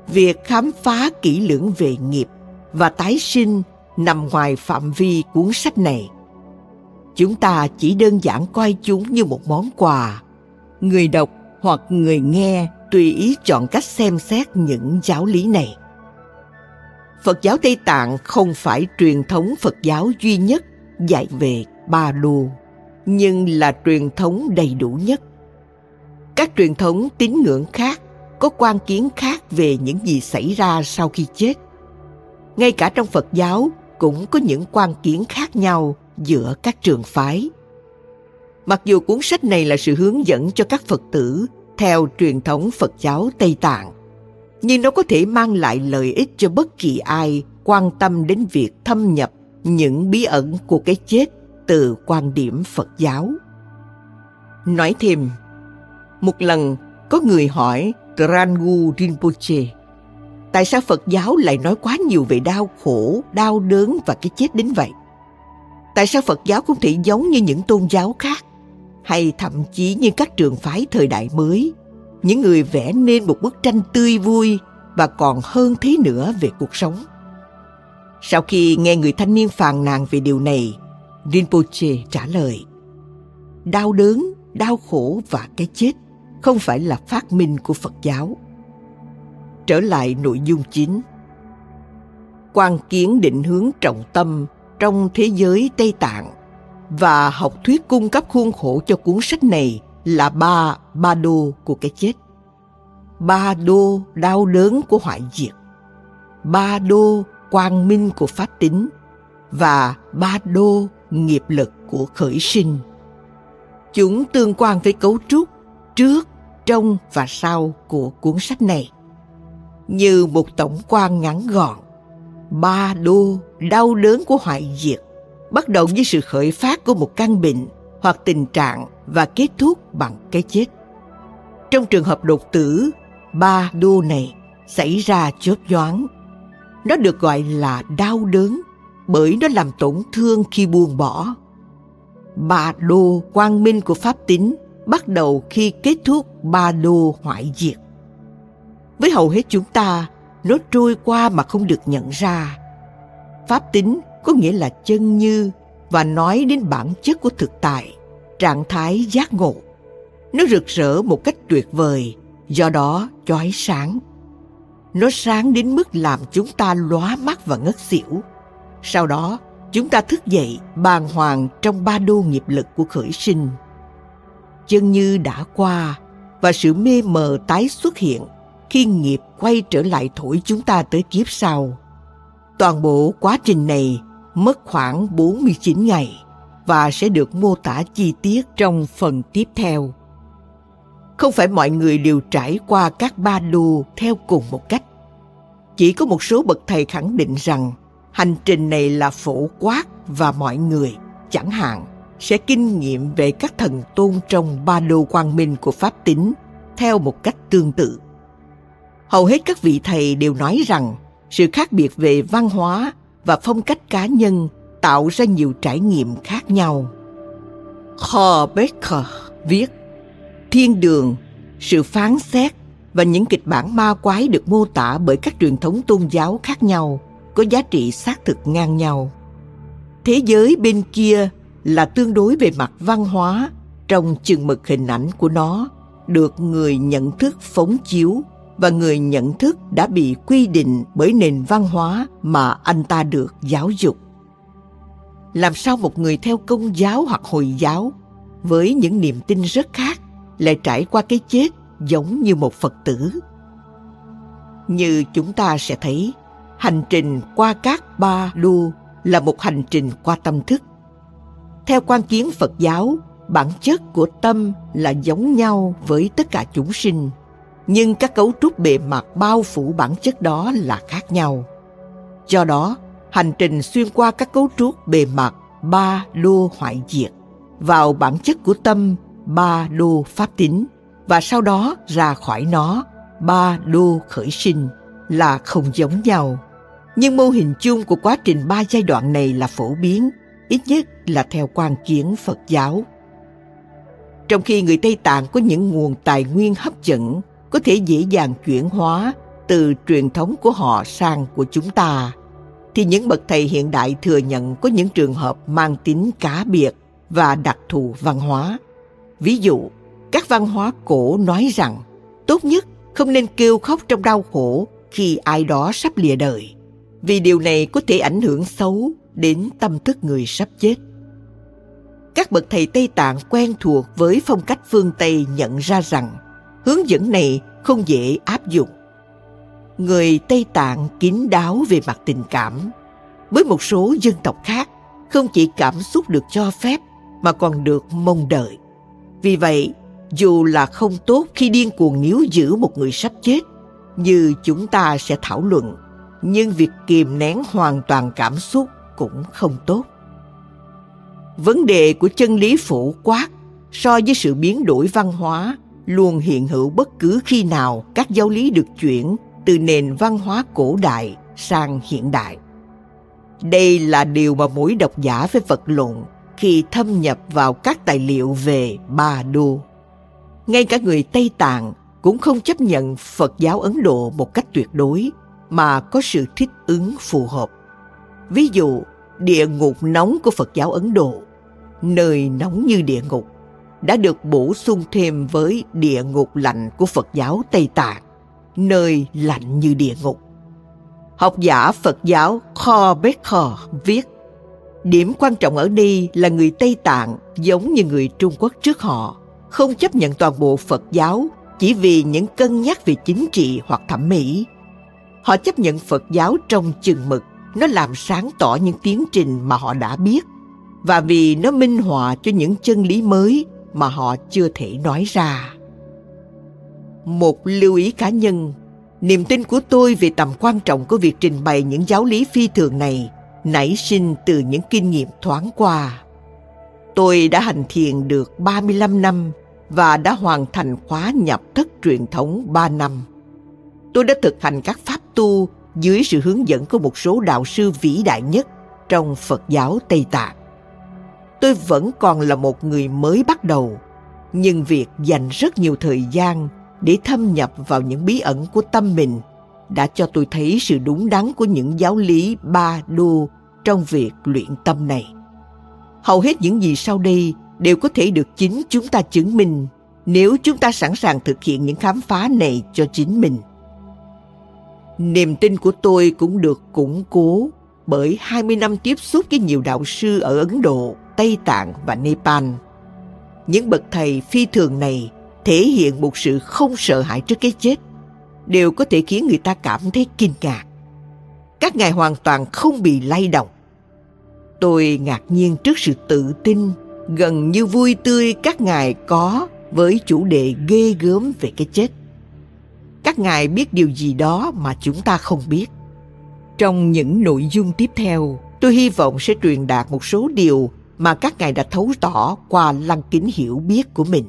A: Việc khám phá kỹ lưỡng về nghiệp và tái sinh nằm ngoài phạm vi cuốn sách này. Chúng ta chỉ đơn giản coi chúng như một món quà. Người đọc hoặc người nghe tùy ý chọn cách xem xét những giáo lý này. Phật giáo tây tạng không phải truyền thống phật giáo duy nhất dạy về ba đô nhưng là truyền thống đầy đủ nhất Các truyền thống tín ngưỡng khác có quan kiến khác về những gì xảy ra sau khi chết. Ngay cả trong Phật giáo cũng có những quan kiến khác nhau giữa các trường phái. Mặc dù cuốn sách này là sự hướng dẫn cho các Phật tử theo truyền thống Phật giáo Tây Tạng, nhưng nó có thể mang lại lợi ích cho bất kỳ ai quan tâm đến việc thâm nhập những bí ẩn của cái chết từ quan điểm Phật giáo. Nói thêm, một lần có người hỏi Trangu Rinpoche tại sao Phật giáo lại nói quá nhiều về đau khổ, đau đớn và cái chết đến vậy? Tại sao Phật giáo không thể giống như những tôn giáo khác hay thậm chí như các trường phái thời đại mới, những người vẽ nên một bức tranh tươi vui và còn hơn thế nữa về cuộc sống? Sau khi nghe người thanh niên phàn nàn về điều này, Rinpoche trả lời Đau đớn, đau khổ và cái chết không phải là phát minh của Phật giáo. Trở lại nội dung chính. Quan kiến định hướng trọng tâm trong thế giới Tây Tạng và học thuyết cung cấp khuôn khổ cho cuốn sách này là ba ba đô của cái chết. Ba đô đau đớn của hoại diệt. Ba đô quang minh của pháp tính và ba đô nghiệp lực của khởi sinh. Chúng tương quan với cấu trúc trước, trong và sau của cuốn sách này. Như một tổng quan ngắn gọn, ba đô đau đớn của hoại diệt bắt đầu với sự khởi phát của một căn bệnh hoặc tình trạng và kết thúc bằng cái chết. Trong trường hợp đột tử, ba đô này xảy ra chớp nhoáng. Nó được gọi là đau đớn bởi nó làm tổn thương khi buông bỏ. Ba đô quang minh của pháp tính bắt đầu khi kết thúc ba đô hoại diệt. Với hầu hết chúng ta, nó trôi qua mà không được nhận ra. Pháp tính có nghĩa là chân như và nói đến bản chất của thực tại, trạng thái giác ngộ. Nó rực rỡ một cách tuyệt vời, do đó chói sáng. Nó sáng đến mức làm chúng ta lóa mắt và ngất xỉu. Sau đó, chúng ta thức dậy bàng hoàng trong ba đô nghiệp lực của khởi sinh. Chân như đã qua và sự mê mờ tái xuất hiện khi nghiệp quay trở lại thổi chúng ta tới kiếp sau. Toàn bộ quá trình này mất khoảng 49 ngày và sẽ được mô tả chi tiết trong phần tiếp theo. Không phải mọi người đều trải qua các ba đô theo cùng một cách. Chỉ có một số bậc thầy khẳng định rằng hành trình này là phổ quát và mọi người, chẳng hạn, sẽ kinh nghiệm về các thần tôn trong ba đô quang minh của Pháp tính theo một cách tương tự. Hầu hết các vị thầy đều nói rằng sự khác biệt về văn hóa và phong cách cá nhân tạo ra nhiều trải nghiệm khác nhau. Kho Baker viết Thiên đường, sự phán xét và những kịch bản ma quái được mô tả bởi các truyền thống tôn giáo khác nhau có giá trị xác thực ngang nhau. Thế giới bên kia là tương đối về mặt văn hóa trong chừng mực hình ảnh của nó được người nhận thức phóng chiếu và người nhận thức đã bị quy định bởi nền văn hóa mà anh ta được giáo dục. Làm sao một người theo công giáo hoặc hồi giáo với những niềm tin rất khác lại trải qua cái chết giống như một Phật tử? Như chúng ta sẽ thấy, hành trình qua các ba lu là một hành trình qua tâm thức. Theo quan kiến Phật giáo, bản chất của tâm là giống nhau với tất cả chúng sinh nhưng các cấu trúc bề mặt bao phủ bản chất đó là khác nhau. Do đó, hành trình xuyên qua các cấu trúc bề mặt ba lô hoại diệt vào bản chất của tâm ba lô pháp tính và sau đó ra khỏi nó ba lô khởi sinh là không giống nhau. Nhưng mô hình chung của quá trình ba giai đoạn này là phổ biến, ít nhất là theo quan kiến Phật giáo. Trong khi người Tây Tạng có những nguồn tài nguyên hấp dẫn có thể dễ dàng chuyển hóa từ truyền thống của họ sang của chúng ta thì những bậc thầy hiện đại thừa nhận có những trường hợp mang tính cá biệt và đặc thù văn hóa ví dụ các văn hóa cổ nói rằng tốt nhất không nên kêu khóc trong đau khổ khi ai đó sắp lìa đời vì điều này có thể ảnh hưởng xấu đến tâm thức người sắp chết các bậc thầy tây tạng quen thuộc với phong cách phương tây nhận ra rằng hướng dẫn này không dễ áp dụng. Người Tây Tạng kín đáo về mặt tình cảm. Với một số dân tộc khác, không chỉ cảm xúc được cho phép mà còn được mong đợi. Vì vậy, dù là không tốt khi điên cuồng níu giữ một người sắp chết, như chúng ta sẽ thảo luận, nhưng việc kìm nén hoàn toàn cảm xúc cũng không tốt. Vấn đề của chân lý phổ quát, so với sự biến đổi văn hóa, luôn hiện hữu bất cứ khi nào các giáo lý được chuyển từ nền văn hóa cổ đại sang hiện đại. Đây là điều mà mỗi độc giả phải vật lộn khi thâm nhập vào các tài liệu về Ba Đô. Ngay cả người Tây Tạng cũng không chấp nhận Phật giáo Ấn Độ một cách tuyệt đối mà có sự thích ứng phù hợp. Ví dụ, địa ngục nóng của Phật giáo Ấn Độ, nơi nóng như địa ngục, đã được bổ sung thêm với địa ngục lạnh của Phật giáo Tây Tạng, nơi lạnh như địa ngục. Học giả Phật giáo Kho Becker viết, Điểm quan trọng ở đây là người Tây Tạng giống như người Trung Quốc trước họ, không chấp nhận toàn bộ Phật giáo chỉ vì những cân nhắc về chính trị hoặc thẩm mỹ. Họ chấp nhận Phật giáo trong chừng mực, nó làm sáng tỏ những tiến trình mà họ đã biết và vì nó minh họa cho những chân lý mới mà họ chưa thể nói ra. Một lưu ý cá nhân, niềm tin của tôi về tầm quan trọng của việc trình bày những giáo lý phi thường này nảy sinh từ những kinh nghiệm thoáng qua. Tôi đã hành thiền được 35 năm và đã hoàn thành khóa nhập thất truyền thống 3 năm. Tôi đã thực hành các pháp tu dưới sự hướng dẫn của một số đạo sư vĩ đại nhất trong Phật giáo Tây Tạng. Tôi vẫn còn là một người mới bắt đầu, nhưng việc dành rất nhiều thời gian để thâm nhập vào những bí ẩn của tâm mình đã cho tôi thấy sự đúng đắn của những giáo lý ba đô trong việc luyện tâm này. Hầu hết những gì sau đây đều có thể được chính chúng ta chứng minh nếu chúng ta sẵn sàng thực hiện những khám phá này cho chính mình. Niềm tin của tôi cũng được củng cố bởi 20 năm tiếp xúc với nhiều đạo sư ở Ấn Độ, Tây Tạng và Nepal. Những bậc thầy phi thường này thể hiện một sự không sợ hãi trước cái chết, đều có thể khiến người ta cảm thấy kinh ngạc. Các ngài hoàn toàn không bị lay động. Tôi ngạc nhiên trước sự tự tin, gần như vui tươi các ngài có với chủ đề ghê gớm về cái chết. Các ngài biết điều gì đó mà chúng ta không biết. Trong những nội dung tiếp theo, tôi hy vọng sẽ truyền đạt một số điều mà các ngài đã thấu tỏ qua lăng kính hiểu biết của mình.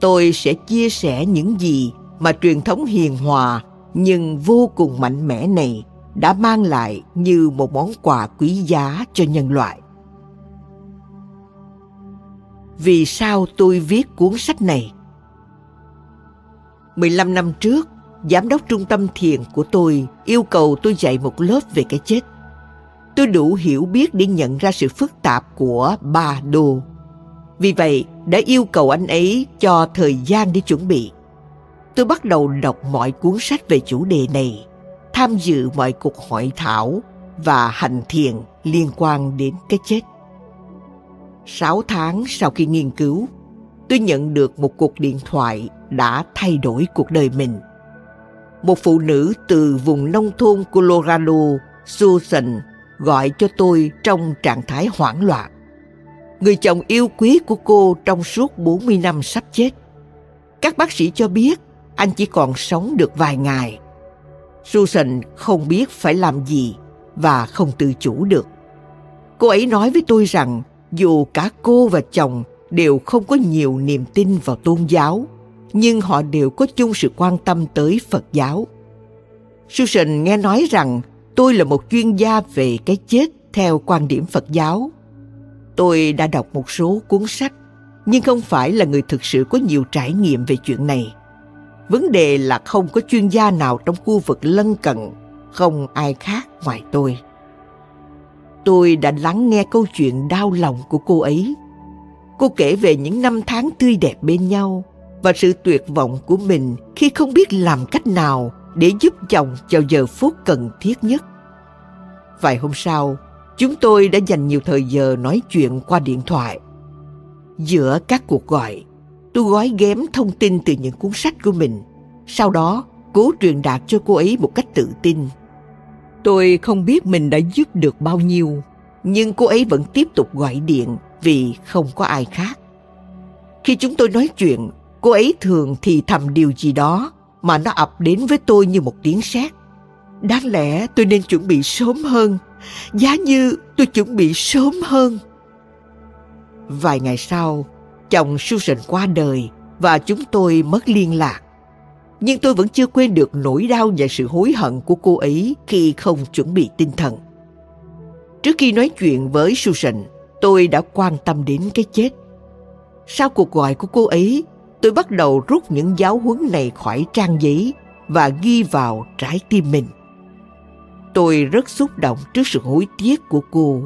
A: Tôi sẽ chia sẻ những gì mà truyền thống hiền hòa nhưng vô cùng mạnh mẽ này đã mang lại như một món quà quý giá cho nhân loại. Vì sao tôi viết cuốn sách này? 15 năm trước, giám đốc trung tâm thiền của tôi yêu cầu tôi dạy một lớp về cái chết. Tôi đủ hiểu biết để nhận ra sự phức tạp của ba đồ. Vì vậy, đã yêu cầu anh ấy cho thời gian để chuẩn bị. Tôi bắt đầu đọc mọi cuốn sách về chủ đề này, tham dự mọi cuộc hội thảo và hành thiền liên quan đến cái chết. Sáu tháng sau khi nghiên cứu, tôi nhận được một cuộc điện thoại đã thay đổi cuộc đời mình. Một phụ nữ từ vùng nông thôn Colorado, Susan, gọi cho tôi trong trạng thái hoảng loạn. Người chồng yêu quý của cô trong suốt 40 năm sắp chết. Các bác sĩ cho biết anh chỉ còn sống được vài ngày. Susan không biết phải làm gì và không tự chủ được. Cô ấy nói với tôi rằng dù cả cô và chồng đều không có nhiều niềm tin vào tôn giáo, nhưng họ đều có chung sự quan tâm tới Phật giáo. Susan nghe nói rằng tôi là một chuyên gia về cái chết theo quan điểm Phật giáo. Tôi đã đọc một số cuốn sách, nhưng không phải là người thực sự có nhiều trải nghiệm về chuyện này. Vấn đề là không có chuyên gia nào trong khu vực lân cận, không ai khác ngoài tôi. Tôi đã lắng nghe câu chuyện đau lòng của cô ấy. Cô kể về những năm tháng tươi đẹp bên nhau và sự tuyệt vọng của mình khi không biết làm cách nào để giúp chồng vào giờ phút cần thiết nhất. Vài hôm sau, chúng tôi đã dành nhiều thời giờ nói chuyện qua điện thoại. Giữa các cuộc gọi, tôi gói ghém thông tin từ những cuốn sách của mình. Sau đó, cố truyền đạt cho cô ấy một cách tự tin. Tôi không biết mình đã giúp được bao nhiêu, nhưng cô ấy vẫn tiếp tục gọi điện vì không có ai khác. Khi chúng tôi nói chuyện, cô ấy thường thì thầm điều gì đó mà nó ập đến với tôi như một tiếng sét. Đáng lẽ tôi nên chuẩn bị sớm hơn, giá như tôi chuẩn bị sớm hơn. Vài ngày sau, chồng Susan qua đời và chúng tôi mất liên lạc. Nhưng tôi vẫn chưa quên được nỗi đau và sự hối hận của cô ấy khi không chuẩn bị tinh thần. Trước khi nói chuyện với Susan, tôi đã quan tâm đến cái chết. Sau cuộc gọi của cô ấy, tôi bắt đầu rút những giáo huấn này khỏi trang giấy và ghi vào trái tim mình. Tôi rất xúc động trước sự hối tiếc của cô,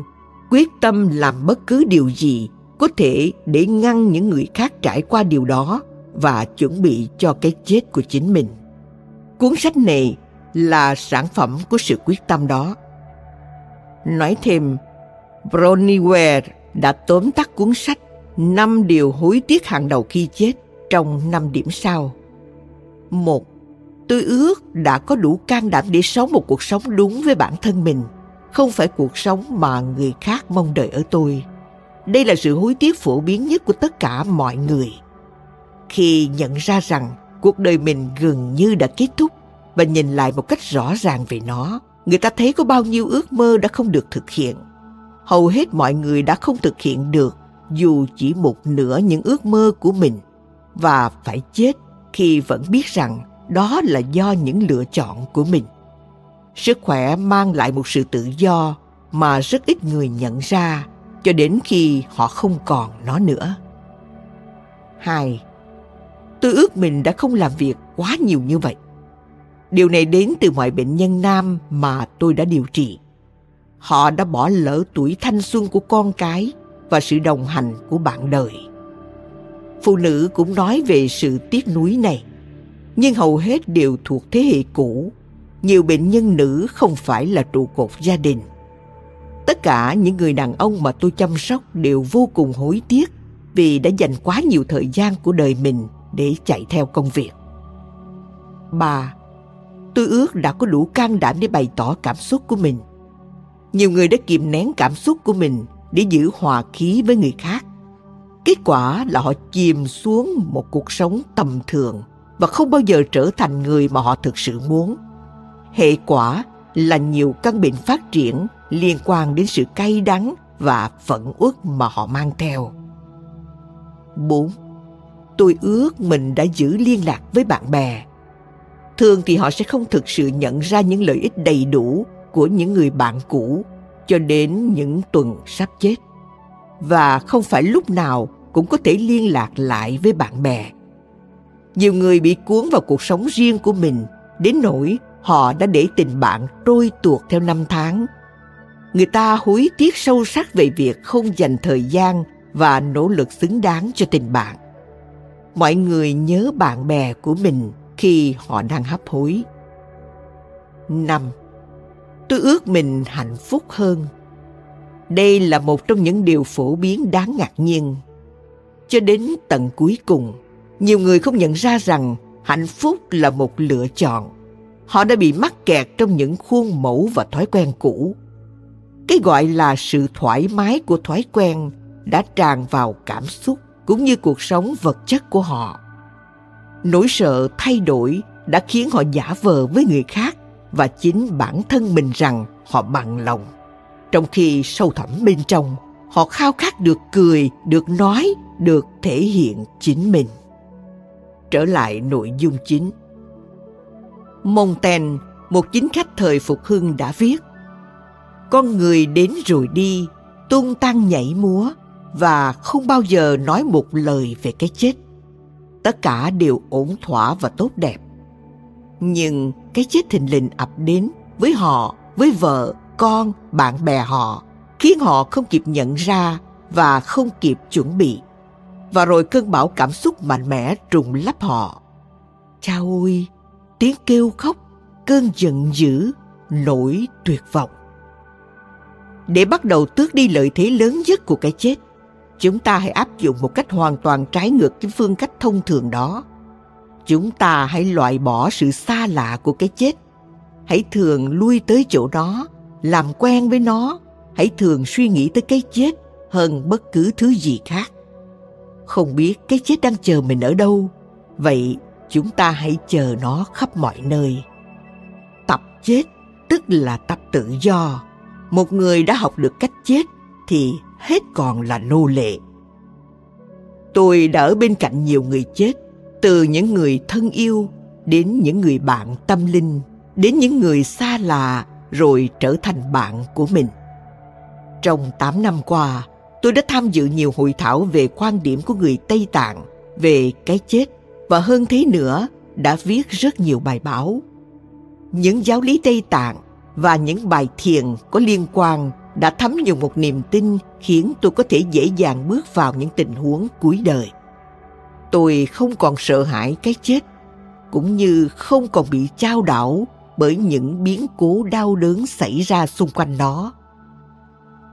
A: quyết tâm làm bất cứ điều gì có thể để ngăn những người khác trải qua điều đó và chuẩn bị cho cái chết của chính mình. Cuốn sách này là sản phẩm của sự quyết tâm đó. Nói thêm, Broniware đã tóm tắt cuốn sách năm điều hối tiếc hàng đầu khi chết trong năm điểm sau. Một, tôi ước đã có đủ can đảm để sống một cuộc sống đúng với bản thân mình, không phải cuộc sống mà người khác mong đợi ở tôi. Đây là sự hối tiếc phổ biến nhất của tất cả mọi người. Khi nhận ra rằng cuộc đời mình gần như đã kết thúc và nhìn lại một cách rõ ràng về nó, người ta thấy có bao nhiêu ước mơ đã không được thực hiện. Hầu hết mọi người đã không thực hiện được dù chỉ một nửa những ước mơ của mình và phải chết khi vẫn biết rằng đó là do những lựa chọn của mình. Sức khỏe mang lại một sự tự do mà rất ít người nhận ra cho đến khi họ không còn nó nữa. Hai, tôi ước mình đã không làm việc quá nhiều như vậy. Điều này đến từ mọi bệnh nhân nam mà tôi đã điều trị. Họ đã bỏ lỡ tuổi thanh xuân của con cái và sự đồng hành của bạn đời. Phụ nữ cũng nói về sự tiếc nuối này, nhưng hầu hết đều thuộc thế hệ cũ. Nhiều bệnh nhân nữ không phải là trụ cột gia đình Tất cả những người đàn ông mà tôi chăm sóc đều vô cùng hối tiếc vì đã dành quá nhiều thời gian của đời mình để chạy theo công việc. Ba, tôi ước đã có đủ can đảm để bày tỏ cảm xúc của mình. Nhiều người đã kìm nén cảm xúc của mình để giữ hòa khí với người khác. Kết quả là họ chìm xuống một cuộc sống tầm thường và không bao giờ trở thành người mà họ thực sự muốn. Hệ quả là nhiều căn bệnh phát triển liên quan đến sự cay đắng và phẫn uất mà họ mang theo. 4. Tôi ước mình đã giữ liên lạc với bạn bè. Thường thì họ sẽ không thực sự nhận ra những lợi ích đầy đủ của những người bạn cũ cho đến những tuần sắp chết. Và không phải lúc nào cũng có thể liên lạc lại với bạn bè. Nhiều người bị cuốn vào cuộc sống riêng của mình, đến nỗi họ đã để tình bạn trôi tuột theo năm tháng người ta hối tiếc sâu sắc về việc không dành thời gian và nỗ lực xứng đáng cho tình bạn mọi người nhớ bạn bè của mình khi họ đang hấp hối năm tôi ước mình hạnh phúc hơn. Đây là một trong những điều phổ biến đáng ngạc nhiên. Cho đến tận cuối cùng, nhiều người không nhận ra rằng hạnh phúc là một lựa chọn. Họ đã bị mắc kẹt trong những khuôn mẫu và thói quen cũ. Cái gọi là sự thoải mái của thói quen đã tràn vào cảm xúc cũng như cuộc sống vật chất của họ. Nỗi sợ thay đổi đã khiến họ giả vờ với người khác và chính bản thân mình rằng họ bằng lòng trong khi sâu thẳm bên trong họ khao khát được cười được nói được thể hiện chính mình trở lại nội dung chính Montaigne, một chính khách thời phục hưng đã viết Con người đến rồi đi, tung tăng nhảy múa và không bao giờ nói một lời về cái chết. Tất cả đều ổn thỏa và tốt đẹp. Nhưng cái chết thình lình ập đến với họ, với vợ, con, bạn bè họ, khiến họ không kịp nhận ra và không kịp chuẩn bị. Và rồi cơn bão cảm xúc mạnh mẽ trùng lấp họ. Cha ôi, tiếng kêu khóc, cơn giận dữ, nỗi tuyệt vọng. Để bắt đầu tước đi lợi thế lớn nhất của cái chết, chúng ta hãy áp dụng một cách hoàn toàn trái ngược với phương cách thông thường đó chúng ta hãy loại bỏ sự xa lạ của cái chết. Hãy thường lui tới chỗ đó, làm quen với nó. Hãy thường suy nghĩ tới cái chết hơn bất cứ thứ gì khác. Không biết cái chết đang chờ mình ở đâu. Vậy chúng ta hãy chờ nó khắp mọi nơi. Tập chết, tức là tập tự do. Một người đã học được cách chết thì hết còn là nô lệ. Tôi đã ở bên cạnh nhiều người chết từ những người thân yêu đến những người bạn tâm linh, đến những người xa lạ rồi trở thành bạn của mình trong 8 năm qua, tôi đã tham dự nhiều hội thảo về quan điểm của người tây tạng về cái chết và hơn thế nữa, đã viết rất nhiều bài báo những giáo lý tây tạng và những bài thiền có liên quan đã thấm nhuần một niềm tin khiến tôi có thể dễ dàng bước vào những tình huống cuối đời. Tôi không còn sợ hãi cái chết, cũng như không còn bị trao đảo bởi những biến cố đau đớn xảy ra xung quanh nó.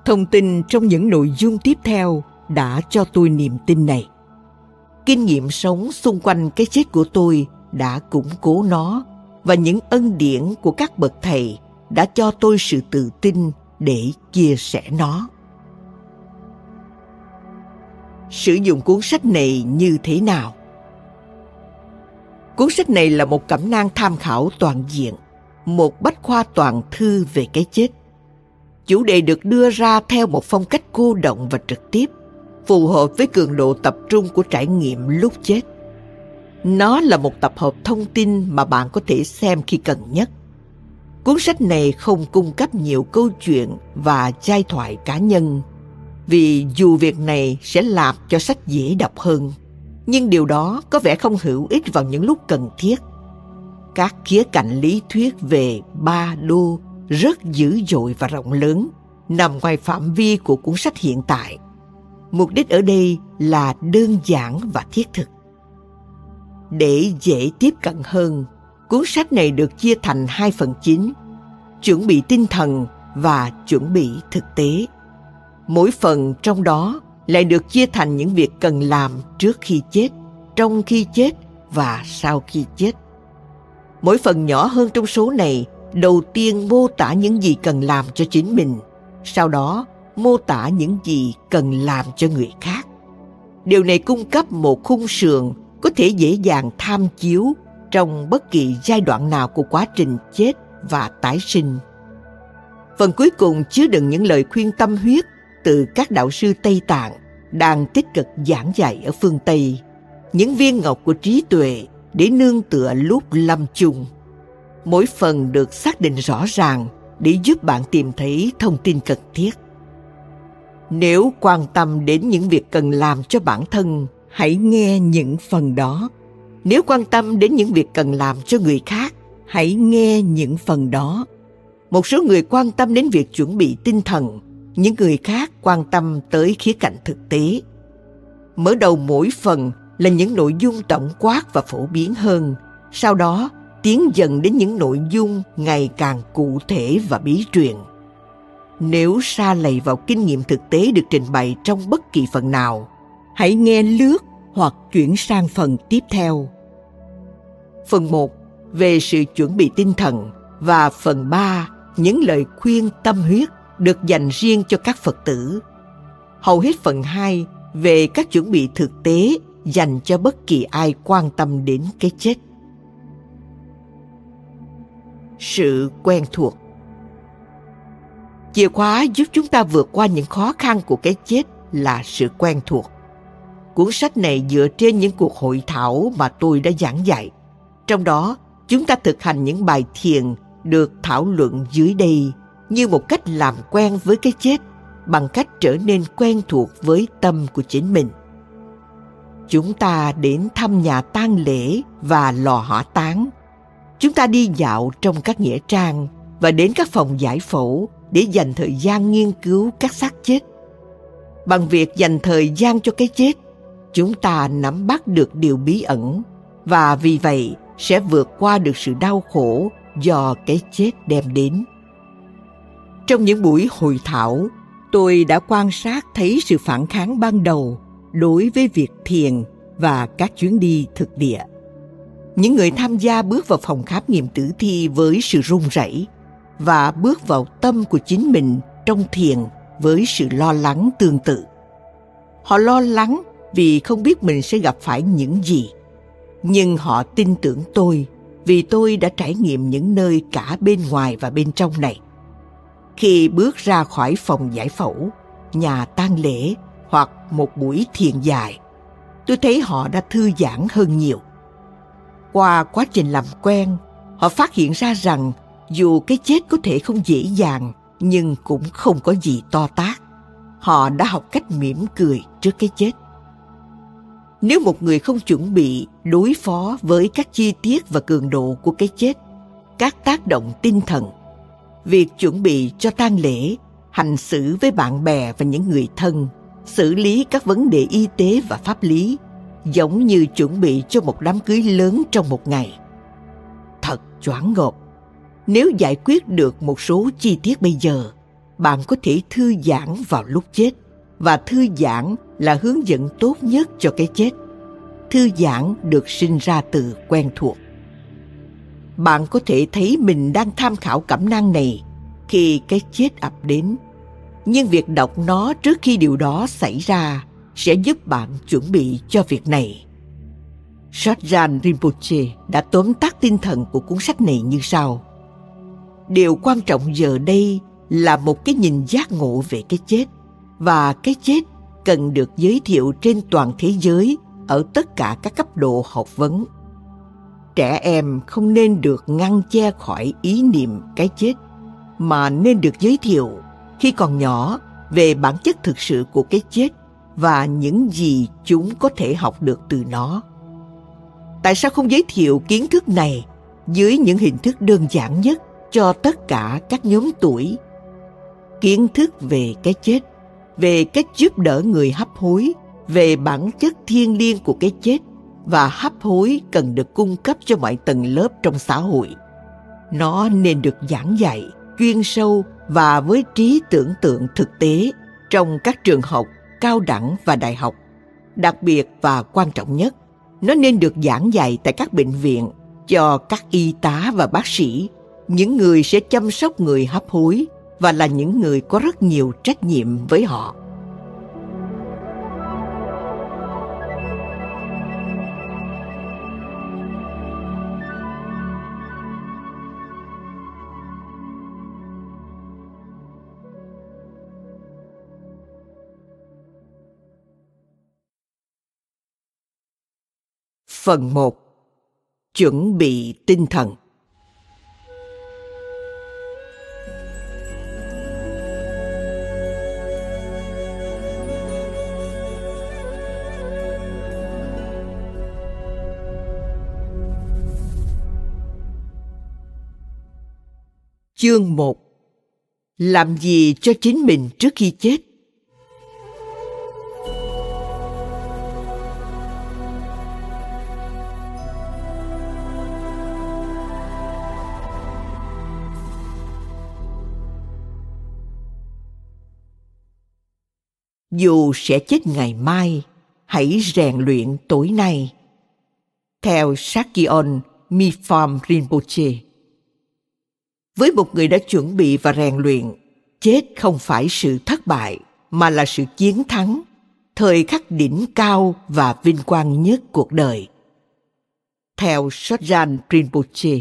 A: Thông tin trong những nội dung tiếp theo đã cho tôi niềm tin này. Kinh nghiệm sống xung quanh cái chết của tôi đã củng cố nó và những ân điển của các bậc thầy đã cho tôi sự tự tin để chia sẻ nó sử dụng cuốn sách này như thế nào? Cuốn sách này là một cẩm nang tham khảo toàn diện một bách khoa toàn thư về cái chết. Chủ đề được đưa ra theo một phong cách cô động và trực tiếp phù hợp với cường độ tập trung của trải nghiệm lúc chết. Nó là một tập hợp thông tin mà bạn có thể xem khi cần nhất. Cuốn sách này không cung cấp nhiều câu chuyện và giai thoại cá nhân, vì dù việc này sẽ làm cho sách dễ đọc hơn, nhưng điều đó có vẻ không hữu ích vào những lúc cần thiết. Các khía cạnh lý thuyết về ba đô rất dữ dội và rộng lớn, nằm ngoài phạm vi của cuốn sách hiện tại. Mục đích ở đây là đơn giản và thiết thực. Để dễ tiếp cận hơn, Cuốn sách này được chia thành hai phần chính, chuẩn bị tinh thần và chuẩn bị thực tế. Mỗi phần trong đó lại được chia thành những việc cần làm trước khi chết, trong khi chết và sau khi chết. Mỗi phần nhỏ hơn trong số này đầu tiên mô tả những gì cần làm cho chính mình, sau đó mô tả những gì cần làm cho người khác. Điều này cung cấp một khung sườn có thể dễ dàng tham chiếu trong bất kỳ giai đoạn nào của quá trình chết và tái sinh. Phần cuối cùng chứa đựng những lời khuyên tâm huyết từ các đạo sư Tây Tạng đang tích cực giảng dạy ở phương Tây, những viên ngọc của trí tuệ để nương tựa lúc lâm chung. Mỗi phần được xác định rõ ràng để giúp bạn tìm thấy thông tin cần thiết. Nếu quan tâm đến những việc cần làm cho bản thân, hãy nghe những phần đó nếu quan tâm đến những việc cần làm cho người khác hãy nghe những phần đó một số người quan tâm đến việc chuẩn bị tinh thần những người khác quan tâm tới khía cạnh thực tế. Mở đầu mỗi phần là những nội dung tổng quát và phổ biến hơn, sau đó tiến dần đến những nội dung ngày càng cụ thể và bí truyền. Nếu xa lầy vào kinh nghiệm thực tế được trình bày trong bất kỳ phần nào, hãy nghe lướt hoặc chuyển sang phần tiếp theo. Phần 1 về sự chuẩn bị tinh thần và phần 3 những lời khuyên tâm huyết được dành riêng cho các Phật tử. Hầu hết phần 2 về các chuẩn bị thực tế dành cho bất kỳ ai quan tâm đến cái chết. Sự quen thuộc Chìa khóa giúp chúng ta vượt qua những khó khăn của cái chết là sự quen thuộc. Cuốn sách này dựa trên những cuộc hội thảo mà tôi đã giảng dạy. Trong đó, chúng ta thực hành những bài thiền được thảo luận dưới đây như một cách làm quen với cái chết bằng cách trở nên quen thuộc với tâm của chính mình. Chúng ta đến thăm nhà tang lễ và lò hỏa táng. Chúng ta đi dạo trong các nghĩa trang và đến các phòng giải phẫu để dành thời gian nghiên cứu các xác chết. Bằng việc dành thời gian cho cái chết, chúng ta nắm bắt được điều bí ẩn và vì vậy sẽ vượt qua được sự đau khổ do cái chết đem đến. Trong những buổi hội thảo, Tôi đã quan sát thấy sự phản kháng ban đầu đối với việc thiền và các chuyến đi thực địa. Những người tham gia bước vào phòng khám nghiệm tử thi với sự run rẩy và bước vào tâm của chính mình trong thiền với sự lo lắng tương tự. Họ lo lắng vì không biết mình sẽ gặp phải những gì. Nhưng họ tin tưởng tôi vì tôi đã trải nghiệm những nơi cả bên ngoài và bên trong này. Khi bước ra khỏi phòng giải phẫu, nhà tang lễ hoặc một buổi thiền dài, tôi thấy họ đã thư giãn hơn nhiều. Qua quá trình làm quen, họ phát hiện ra rằng dù cái chết có thể không dễ dàng nhưng cũng không có gì to tát. Họ đã học cách mỉm cười trước cái chết. Nếu một người không chuẩn bị đối phó với các chi tiết và cường độ của cái chết, các tác động tinh thần, việc chuẩn bị cho tang lễ, hành xử với bạn bè và những người thân, xử lý các vấn đề y tế và pháp lý, giống như chuẩn bị cho một đám cưới lớn trong một ngày. Thật choáng ngợp. Nếu giải quyết được một số chi tiết bây giờ, bạn có thể thư giãn vào lúc chết và thư giãn là hướng dẫn tốt nhất cho cái chết thư giãn được sinh ra từ quen thuộc bạn có thể thấy mình đang tham khảo cảm năng này khi cái chết ập đến nhưng việc đọc nó trước khi điều đó xảy ra sẽ giúp bạn chuẩn bị cho việc này Sajjan Rinpoche đã tóm tắt tinh thần của cuốn sách này như sau. Điều quan trọng giờ đây là một cái nhìn giác ngộ về cái chết, và cái chết cần được giới thiệu trên toàn thế giới ở tất cả các cấp độ học vấn. Trẻ em không nên được ngăn che khỏi ý niệm cái chết mà nên được giới thiệu khi còn nhỏ về bản chất thực sự của cái chết và những gì chúng có thể học được từ nó. Tại sao không giới thiệu kiến thức này dưới những hình thức đơn giản nhất cho tất cả các nhóm tuổi? Kiến thức về cái chết về cách giúp đỡ người hấp hối, về bản chất thiêng liêng của cái chết và hấp hối cần được cung cấp cho mọi tầng lớp trong xã hội. Nó nên được giảng dạy, chuyên sâu và với trí tưởng tượng thực tế trong các trường học, cao đẳng và đại học. Đặc biệt và quan trọng nhất, nó nên được giảng dạy tại các bệnh viện cho các y tá và bác sĩ, những người sẽ chăm sóc người hấp hối và là những người có rất nhiều trách nhiệm với họ Phần 1 Chuẩn bị tinh thần. Chương 1 Làm gì cho chính mình trước khi chết? Dù sẽ chết ngày mai, hãy rèn luyện tối nay. Theo Sakyon Mipham Rinpoche với một người đã chuẩn bị và rèn luyện chết không phải sự thất bại mà là sự chiến thắng thời khắc đỉnh cao và vinh quang nhất cuộc đời theo Sajjan Rinpoche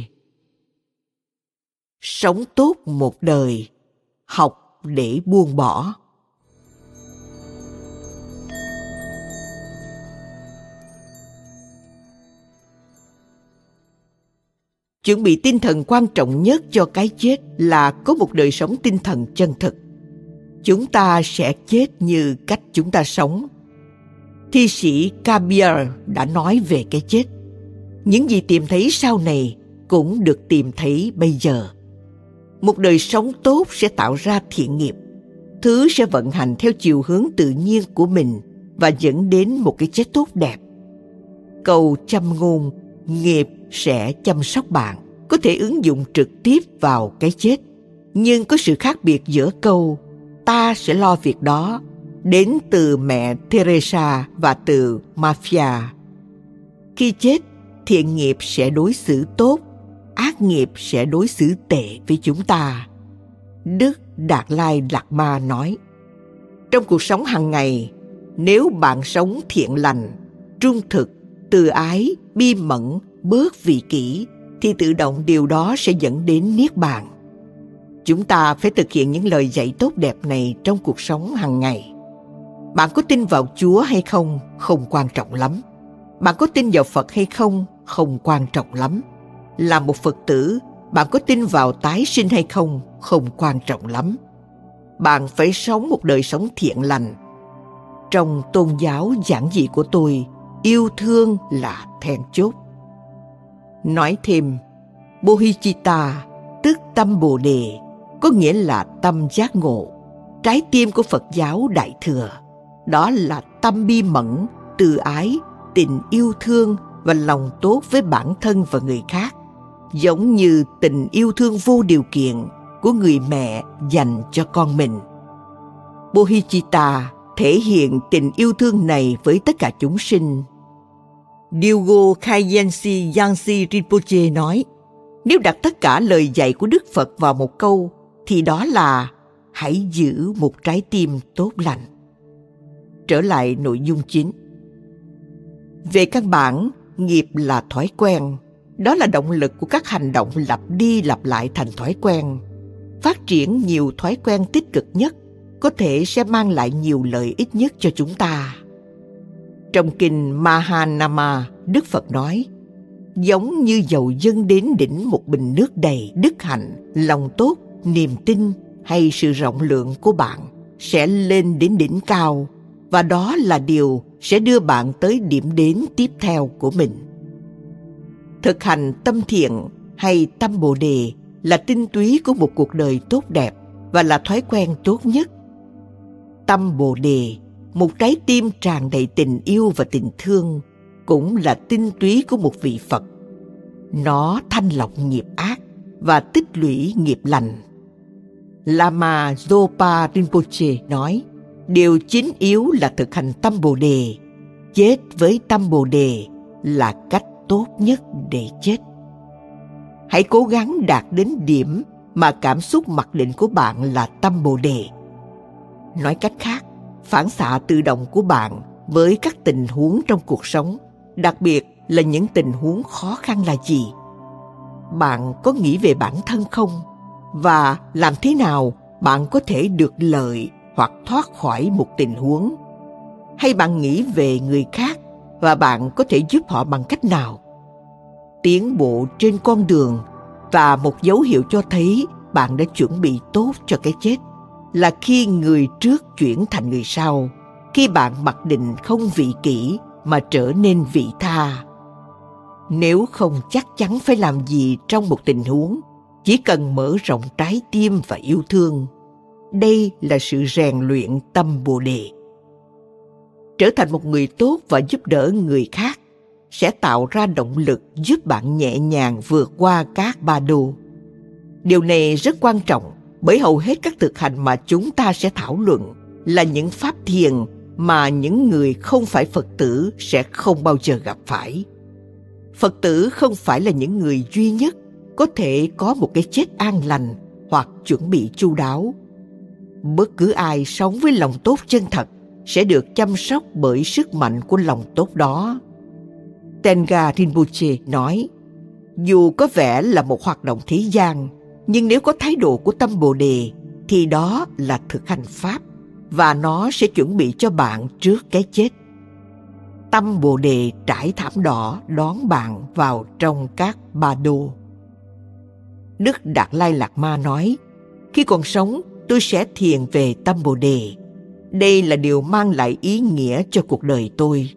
A: sống tốt một đời học để buông bỏ chuẩn bị tinh thần quan trọng nhất cho cái chết là có một đời sống tinh thần chân thực. Chúng ta sẽ chết như cách chúng ta sống. Thi sĩ Cabier đã nói về cái chết. Những gì tìm thấy sau này cũng được tìm thấy bây giờ. Một đời sống tốt sẽ tạo ra thiện nghiệp. Thứ sẽ vận hành theo chiều hướng tự nhiên của mình và dẫn đến một cái chết tốt đẹp. Câu châm ngôn, nghiệp sẽ chăm sóc bạn có thể ứng dụng trực tiếp vào cái chết nhưng có sự khác biệt giữa câu ta sẽ lo việc đó đến từ mẹ Teresa và từ mafia. Khi chết, thiện nghiệp sẽ đối xử tốt, ác nghiệp sẽ đối xử tệ với chúng ta. Đức Đạt Lai Lạt Ma nói, Trong cuộc sống hàng ngày, nếu bạn sống thiện lành, trung thực, từ ái, bi mẫn, bớt vị kỷ, thì tự động điều đó sẽ dẫn đến Niết Bàn. Chúng ta phải thực hiện những lời dạy tốt đẹp này trong cuộc sống hàng ngày. Bạn có tin vào Chúa hay không không quan trọng lắm. Bạn có tin vào Phật hay không không quan trọng lắm. Là một Phật tử, bạn có tin vào tái sinh hay không không quan trọng lắm. Bạn phải sống một đời sống thiện lành. Trong tôn giáo giản dị của tôi, yêu thương là then chốt. Nói thêm, Bohichita, tức tâm Bồ Đề, có nghĩa là tâm giác ngộ, trái tim của Phật giáo Đại Thừa. Đó là tâm bi mẫn, từ ái, tình yêu thương và lòng tốt với bản thân và người khác, giống như tình yêu thương vô điều kiện của người mẹ dành cho con mình. Bohichita thể hiện tình yêu thương này với tất cả chúng sinh. Diogo Khayensi Yangsi Rinpoche nói, nếu đặt tất cả lời dạy của Đức Phật vào một câu, thì đó là hãy giữ một trái tim tốt lành. Trở lại nội dung chính. Về căn bản, nghiệp là thói quen. Đó là động lực của các hành động lặp đi lặp lại thành thói quen. Phát triển nhiều thói quen tích cực nhất có thể sẽ mang lại nhiều lợi ích nhất cho chúng ta. Trong kinh Mahanama, Đức Phật nói, giống như dầu dâng đến đỉnh một bình nước đầy đức hạnh, lòng tốt, niềm tin hay sự rộng lượng của bạn sẽ lên đến đỉnh cao và đó là điều sẽ đưa bạn tới điểm đến tiếp theo của mình. Thực hành tâm thiện hay tâm bồ đề là tinh túy của một cuộc đời tốt đẹp và là thói quen tốt nhất. Tâm bồ đề, một trái tim tràn đầy tình yêu và tình thương, cũng là tinh túy của một vị Phật. Nó thanh lọc nghiệp ác và tích lũy nghiệp lành. Lama Zopa Rinpoche nói, điều chính yếu là thực hành tâm Bồ Đề. Chết với tâm Bồ Đề là cách tốt nhất để chết. Hãy cố gắng đạt đến điểm mà cảm xúc mặc định của bạn là tâm Bồ Đề. Nói cách khác, phản xạ tự động của bạn với các tình huống trong cuộc sống, đặc biệt là những tình huống khó khăn là gì? Bạn có nghĩ về bản thân không? và làm thế nào bạn có thể được lợi hoặc thoát khỏi một tình huống hay bạn nghĩ về người khác và bạn có thể giúp họ bằng cách nào tiến bộ trên con đường và một dấu hiệu cho thấy bạn đã chuẩn bị tốt cho cái chết là khi người trước chuyển thành người sau, khi bạn mặc định không vị kỷ mà trở nên vị tha. Nếu không chắc chắn phải làm gì trong một tình huống, chỉ cần mở rộng trái tim và yêu thương. Đây là sự rèn luyện tâm bồ đề. Trở thành một người tốt và giúp đỡ người khác sẽ tạo ra động lực giúp bạn nhẹ nhàng vượt qua các ba đô. Điều này rất quan trọng bởi hầu hết các thực hành mà chúng ta sẽ thảo luận là những pháp thiền mà những người không phải phật tử sẽ không bao giờ gặp phải. Phật tử không phải là những người duy nhất có thể có một cái chết an lành hoặc chuẩn bị chu đáo. Bất cứ ai sống với lòng tốt chân thật sẽ được chăm sóc bởi sức mạnh của lòng tốt đó. Tenga rinpoche nói, dù có vẻ là một hoạt động thế gian nhưng nếu có thái độ của tâm bồ đề thì đó là thực hành pháp và nó sẽ chuẩn bị cho bạn trước cái chết tâm bồ đề trải thảm đỏ đón bạn vào trong các ba đô Đức Đạt Lai Lạt Ma nói, khi còn sống, tôi sẽ thiền về tâm Bồ Đề. Đây là điều mang lại ý nghĩa cho cuộc đời tôi.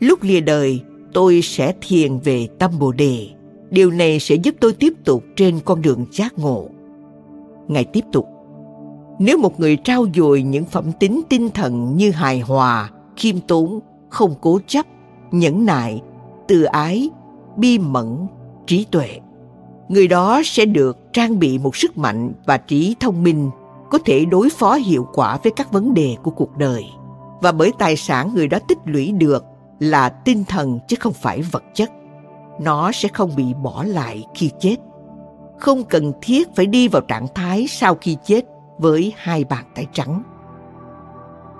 A: Lúc lìa đời, tôi sẽ thiền về tâm Bồ Đề. Điều này sẽ giúp tôi tiếp tục trên con đường giác ngộ. Ngài tiếp tục, nếu một người trao dồi những phẩm tính tinh thần như hài hòa, khiêm tốn, không cố chấp, nhẫn nại, từ ái, bi mẫn, trí tuệ người đó sẽ được trang bị một sức mạnh và trí thông minh có thể đối phó hiệu quả với các vấn đề của cuộc đời và bởi tài sản người đó tích lũy được là tinh thần chứ không phải vật chất nó sẽ không bị bỏ lại khi chết. Không cần thiết phải đi vào trạng thái sau khi chết với hai bàn tay trắng.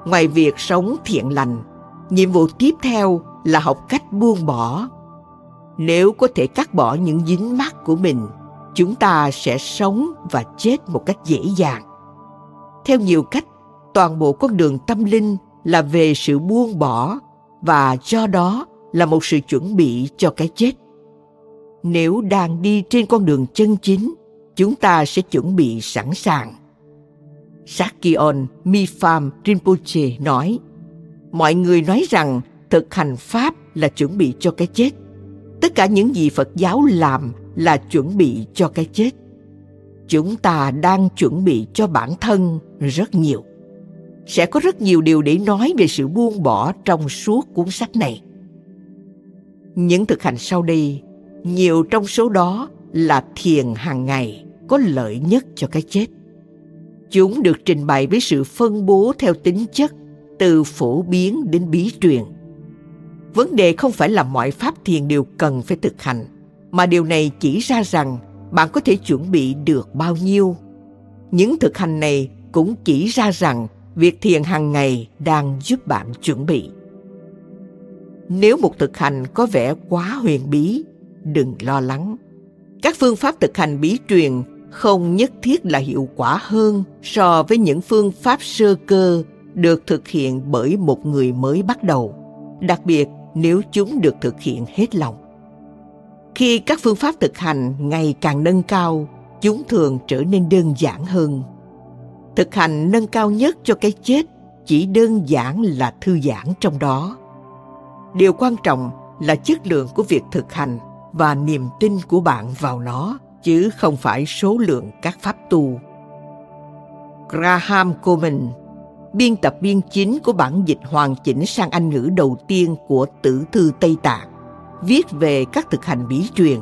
A: Ngoài việc sống thiện lành, nhiệm vụ tiếp theo là học cách buông bỏ. Nếu có thể cắt bỏ những dính mắc của mình, chúng ta sẽ sống và chết một cách dễ dàng. Theo nhiều cách, toàn bộ con đường tâm linh là về sự buông bỏ và do đó là một sự chuẩn bị cho cái chết nếu đang đi trên con đường chân chính, chúng ta sẽ chuẩn bị sẵn sàng. Sakyon Mipham Rinpoche nói, mọi người nói rằng thực hành pháp là chuẩn bị cho cái chết. Tất cả những gì phật giáo làm là chuẩn bị cho cái chết. Chúng ta đang chuẩn bị cho bản thân rất nhiều. Sẽ có rất nhiều điều để nói về sự buông bỏ trong suốt cuốn sách này. Những thực hành sau đây nhiều trong số đó là thiền hàng ngày, có lợi nhất cho cái chết. Chúng được trình bày với sự phân bố theo tính chất, từ phổ biến đến bí truyền. Vấn đề không phải là mọi pháp thiền đều cần phải thực hành, mà điều này chỉ ra rằng bạn có thể chuẩn bị được bao nhiêu. Những thực hành này cũng chỉ ra rằng việc thiền hàng ngày đang giúp bạn chuẩn bị. Nếu một thực hành có vẻ quá huyền bí đừng lo lắng. Các phương pháp thực hành bí truyền không nhất thiết là hiệu quả hơn so với những phương pháp sơ cơ được thực hiện bởi một người mới bắt đầu, đặc biệt nếu chúng được thực hiện hết lòng. Khi các phương pháp thực hành ngày càng nâng cao, chúng thường trở nên đơn giản hơn. Thực hành nâng cao nhất cho cái chết chỉ đơn giản là thư giãn trong đó. Điều quan trọng là chất lượng của việc thực hành và niềm tin của bạn vào nó chứ không phải số lượng các pháp tu graham coleman biên tập viên chính của bản dịch hoàn chỉnh sang Anh ngữ đầu tiên của Tử thư Tây Tạng, viết về các thực hành bí truyền.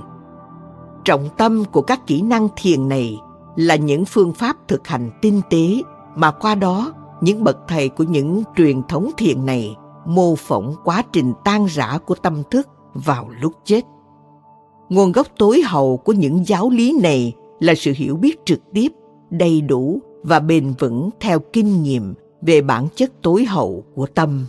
A: Trọng tâm của các kỹ năng thiền này là những phương pháp thực hành tinh tế mà qua đó những bậc thầy của những truyền thống thiền này mô phỏng quá trình tan rã của tâm thức vào lúc chết. Nguồn gốc tối hậu của những giáo lý này là sự hiểu biết trực tiếp, đầy đủ và bền vững theo kinh nghiệm về bản chất tối hậu của tâm.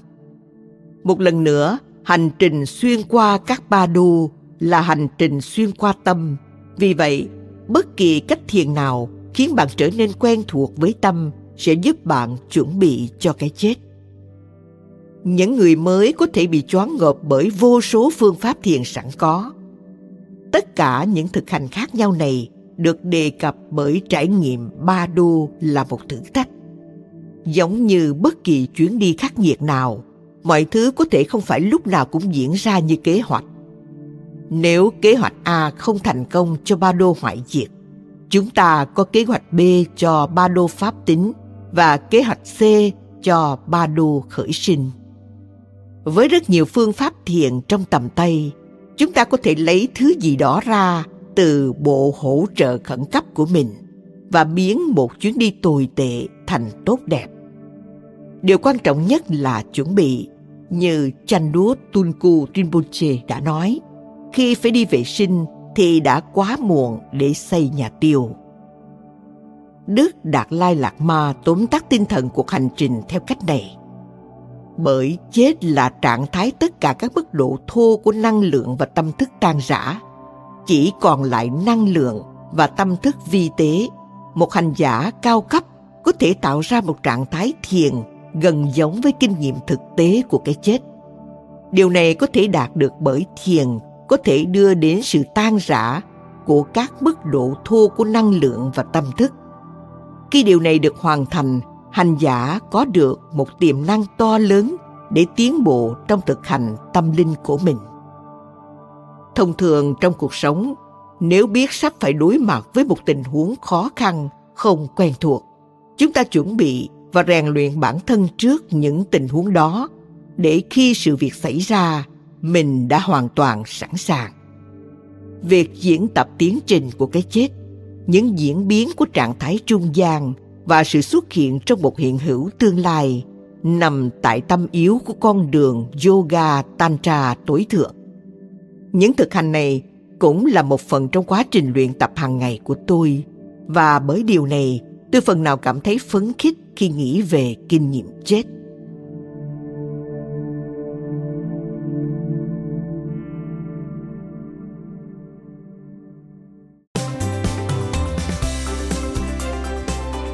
A: Một lần nữa, hành trình xuyên qua các ba đô là hành trình xuyên qua tâm. Vì vậy, bất kỳ cách thiền nào khiến bạn trở nên quen thuộc với tâm sẽ giúp bạn chuẩn bị cho cái chết. Những người mới có thể bị choáng ngợp bởi vô số phương pháp thiền sẵn có. Tất cả những thực hành khác nhau này được đề cập bởi trải nghiệm ba đô là một thử thách. Giống như bất kỳ chuyến đi khắc nghiệt nào, mọi thứ có thể không phải lúc nào cũng diễn ra như kế hoạch. Nếu kế hoạch a không thành công cho ba đô hoại diệt, chúng ta có kế hoạch b cho ba đô pháp tính và kế hoạch c cho ba đô khởi sinh. Với rất nhiều phương pháp thiền trong tầm tay chúng ta có thể lấy thứ gì đó ra từ bộ hỗ trợ khẩn cấp của mình và biến một chuyến đi tồi tệ thành tốt đẹp Điều quan trọng nhất là chuẩn bị, như Chandu Tunku Rinpoche đã nói, khi phải đi vệ sinh thì đã quá muộn để xây nhà tiêu. Đức Đạt Lai Lạc Ma tóm tắt tinh thần cuộc hành trình theo cách này. Bởi chết là trạng thái tất cả các mức độ thô của năng lượng và tâm thức tan rã. Chỉ còn lại năng lượng và tâm thức vi tế. Một hành giả cao cấp có thể tạo ra một trạng thái thiền gần giống với kinh nghiệm thực tế của cái chết. Điều này có thể đạt được bởi thiền có thể đưa đến sự tan rã của các mức độ thô của năng lượng và tâm thức. Khi điều này được hoàn thành, hành giả có được một tiềm năng to lớn để tiến bộ trong thực hành tâm linh của mình. Thông thường trong cuộc sống, nếu biết sắp phải đối mặt với một tình huống khó khăn, không quen thuộc, chúng ta chuẩn bị và rèn luyện bản thân trước những tình huống đó để khi sự việc xảy ra mình đã hoàn toàn sẵn sàng việc diễn tập tiến trình của cái chết những diễn biến của trạng thái trung gian và sự xuất hiện trong một hiện hữu tương lai, nằm tại tâm yếu của con đường yoga tantra tối thượng. Những thực hành này cũng là một phần trong quá trình luyện tập hàng ngày của tôi, và bởi điều này, tôi phần nào cảm thấy phấn khích khi nghĩ về kinh nghiệm chết.